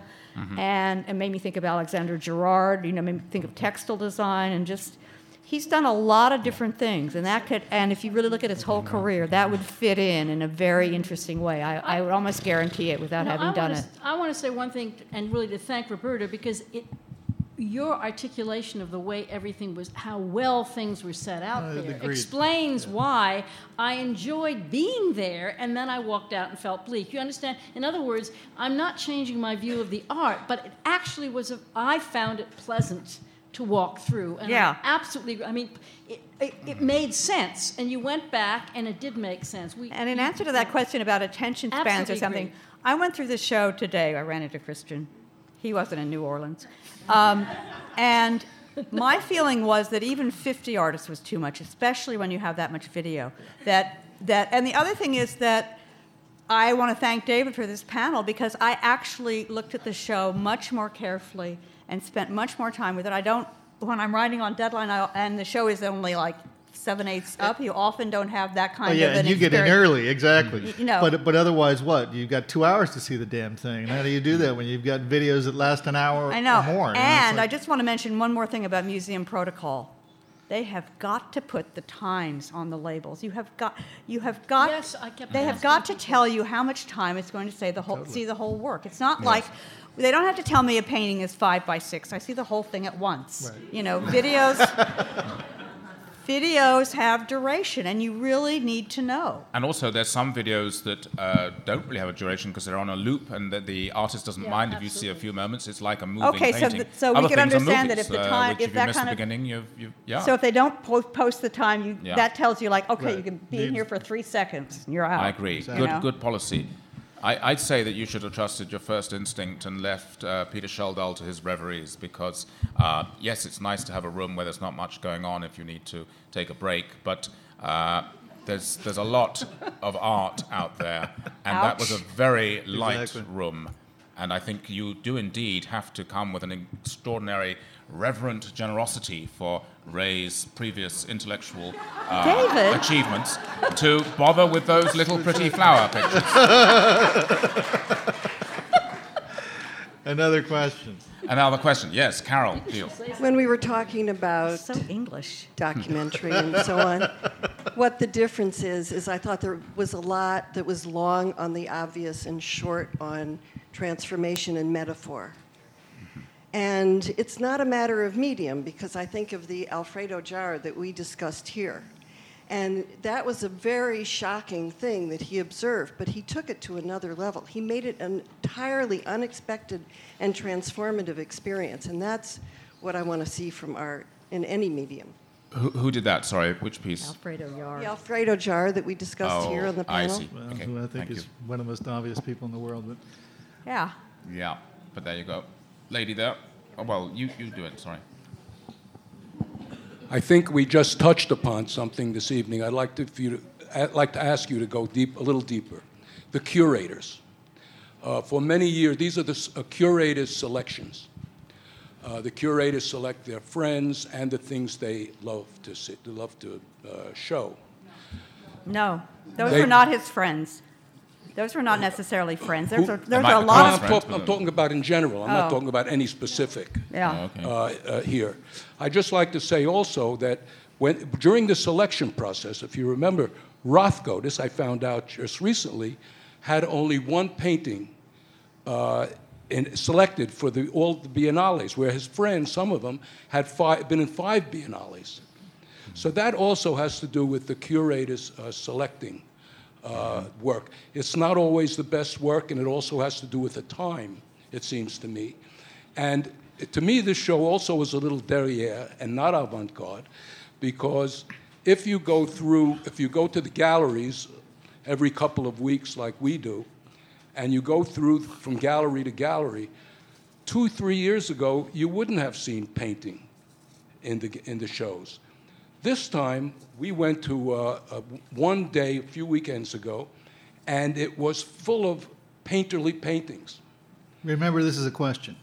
And it made me think of Alexander Girard, you know, made me think of textile design, and just, he's done a lot of different things. And that could, and if you really look at his whole career, that would fit in in a very interesting way. I, I would almost guarantee it without No, having I done wanna, it. I want to say one thing, and really to thank Roberta, because it, your articulation of the way everything was, how well things were set out Uh, there, agreed. explains why I enjoyed being there, and then I walked out and felt bleak. You understand? In other words, I'm not changing my view of the art, but it actually was. A, I found it pleasant to walk through, and Yeah. I absolutely. I mean, it, it, it made sense, and you went back, and it did make sense. We, And in answer to that question about attention spans or something, agree. I went through the show today. I ran into Christian. He wasn't in New Orleans. Um, and my feeling was that even 50 artists was too much, especially when you have that much video. That, that, and the other thing is that I want to thank David for this panel because I actually looked at the show much more carefully and spent much more time with it. I don't, when I'm writing on deadline, I, and the show is only like seven eighths up, uh, you often don't have that kind Oh yeah, of an and you get in early, exactly. You know. But but otherwise, what? You've got two hours to see the damn thing. And how do you do that when you've got videos that last an hour I know. or more? you know, it's And I just want to mention one more thing about museum protocol. They have got to put the times on the labels. You have got. You have got. Yes, I kept They have got to tell you how much time it's going to say the whole see the whole work. It's not like they don't have to tell me a painting is five by six. I see the whole thing at once. Right. You know, videos. videos have duration, and you really need to know. And also, there's some videos that uh, don't really have a duration because they're on a loop, and that the artist doesn't Yeah, mind if you see a few moments. It's like a moving Okay, so painting. th- so we can things are understand that if the uh, time- which if if that you missed kind the of- beginning, you've, you've yeah. So if they don't po- post the time, you, Yeah. that tells you like, okay, Right. you can be in here for three seconds, and you're out. I agree. Exactly. Good, know? good policy. I, I'd say that you should have trusted your first instinct and left uh, Peter Schjeldahl to his reveries because, uh, yes, it's nice to have a room where there's not much going on if you need to take a break, but uh, there's, there's a lot of art out there, and that was a very light Exactly. room. And I think you do indeed have to come with an extraordinary reverent generosity for Ray's previous intellectual uh, achievements to bother with those little pretty flower pictures. Another question. Another question. Yes, Carol, deal. When we were talking about So English. documentary and so on, what the difference is, is I thought there was a lot that was long on the obvious and short on transformation and metaphor. And it's not a matter of medium because I think of the Alfredo Jaar that we discussed here. And that was a very shocking thing that he observed, but he took it to another level. He made it an entirely unexpected and transformative experience. And that's what I want to see from art in any medium. Who, who did that? Sorry, which piece? Alfredo Jaar. The Alfredo Jaar that we discussed Oh, here on the panel. I see. Well, Okay, who I think thank is you. one of the most obvious people in the world. But Yeah. Yeah, but there you go. Lady there. Oh, well, you, you do it, sorry. I think we just touched upon something this evening. I'd like to, for you to, I'd like to ask you to go deep, a little deeper. The curators. Uh, for many years, these are the uh, curators' selections. Uh, the curators select their friends and the things they love to see, they love to uh, show. No, those They- were not his friends. Those were not necessarily friends. Those Who- are, those might a be lot I'm, of. friends talk- I'm talking about in general. I'm not Oh. talking about any specific. Yeah. Okay. uh, uh, here. I'd just like to say also that when, during the selection process, if you remember, Rothko, this I found out just recently, had only one painting uh, in, selected for the, all the biennales, where his friends, some of them, had five, been in five biennales. So that also has to do with the curators uh, selecting uh, work. It's not always the best work, and it also has to do with the time, it seems to me. And to me, this show also is a little derriere and not avant garde, because if you go through, if you go to the galleries every couple of weeks, like we do, and you go through from gallery to gallery, two, three years ago, you wouldn't have seen painting in the, in the shows. This time, we went to uh, uh, one day a few weekends ago, and it was full of painterly paintings. remember, this is a question.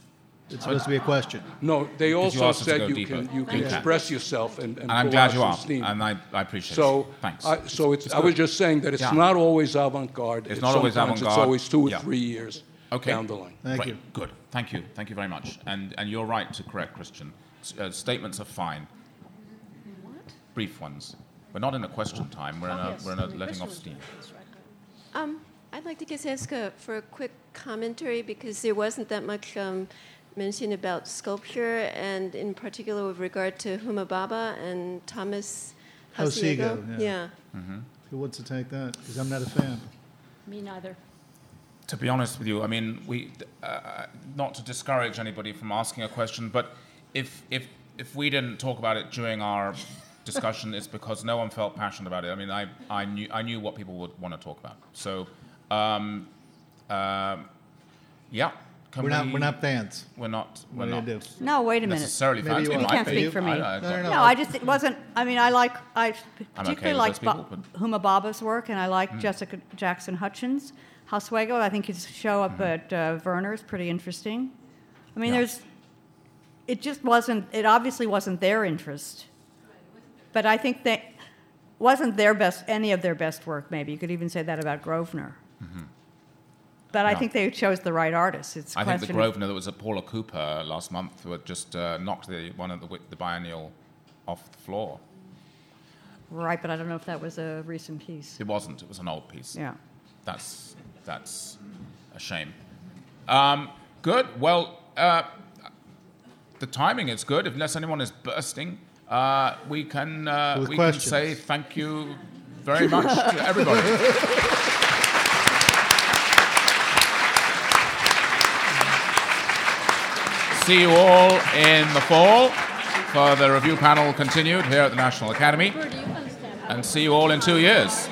It's supposed to be a question. No, they you also asked us to said you deeper. can, you can Okay. express yourself and, and, And I'm pull glad out you some are, steam. and I, I appreciate So, it. Thanks. I, so it's, It's I was just saying that it's Yeah. not always avant-garde. It's not always avant-garde. It's always two or Yeah. three years Okay. down the line. Thank Great. you. Good. Thank you. Thank you very much. And, and you're right to correct, Christian. S- Uh, statements are fine. Brief ones. We're not in a question time. We're in a, we're in a letting off steam. Um, I'd like to just ask uh, for a quick commentary because there wasn't that much um, mention about sculpture, and in particular with regard to Huma Bhabha and Thomas Houseago, Houseago. yeah. yeah. Who wants to take that? Because I'm not a fan. Me neither. To be honest with you, I mean, we, uh, not to discourage anybody from asking a question, but if, if, if we didn't talk about it during our discussion, is because no one felt passionate about it. I mean, I, I, knew, I knew what people would want to talk about. So, um, um yeah. Can We're not, we- we're not fans. We're not. We're What do you not do? No, wait a minute. necessarily Maybe fans. you You can't speak for me. I- I No, no, no. No, I just, it wasn't, I mean, I like, I particularly with like those Ba- but- Huma Bhabha's work, and I like Jessica Jackson Hutchins. Houseago, I think his show up at uh, is pretty interesting. I mean, Yeah. there's, it just wasn't, it obviously wasn't their interest. But I think that wasn't their best, any of their best work, maybe. You could even say that about Grosvenor. But I think they chose the right artist. It's I think the Grosvenor that was at Paula Cooper last month who had just uh, knocked the, one of the, the biennial off the floor. Right, but I don't know if that was a recent piece. It wasn't. It was an old piece. Yeah. That's that's a shame. Um, good. Well, uh, the timing is good. Unless anyone is bursting, uh, we can uh, we questions. can say thank you very much to everybody. See you all in the fall for the review panel continued here at the National Academy. And see you all in two years.